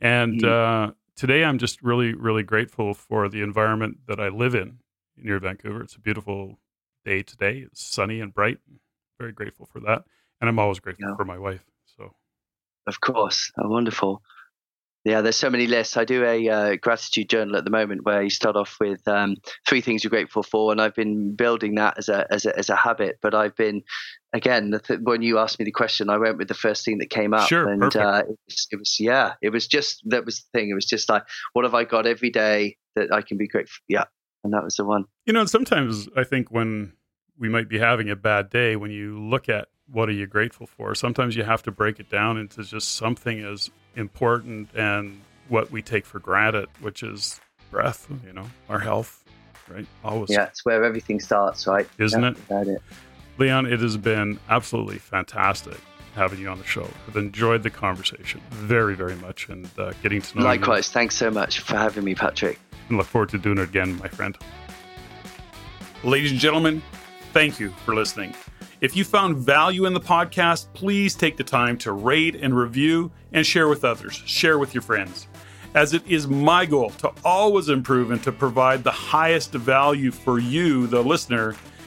And mm-hmm. uh, today, I'm just really, really grateful for the environment that I live in near Vancouver. It's a beautiful day today. It's sunny and bright. Very grateful for that. And I'm always grateful yeah. for my wife. So, of course, oh, wonderful. Yeah, there's so many lists. I do a uh, gratitude journal at the moment where you start off with um, three things you're grateful for, and I've been building that as a as a, as a habit. But I've been again th- when you asked me the question, I went with the first thing that came up, sure, and uh, it, was, it, was, yeah, it was just that was the thing. It was just like, what have I got every day that I can be grateful? Yeah, and that was the one. You know, sometimes I think when we might be having a bad day, when you look at what are you grateful for, sometimes you have to break it down into just something as important and what we take for granted, which is breath, you know, our health, right? Always. Yeah, it's where everything starts, right? Isn't yeah, it? it? Leon, it has been absolutely fantastic having you on the show. I've enjoyed the conversation very, very much and uh, getting to know Likewise. you. Likewise. Thanks so much for having me, Patrick. And look forward to doing it again, my friend. Ladies and gentlemen, thank you for listening. If you found value in the podcast, please take the time to rate and review and share with others. Share with your friends. As it is my goal to always improve and to provide the highest value for you, the listener.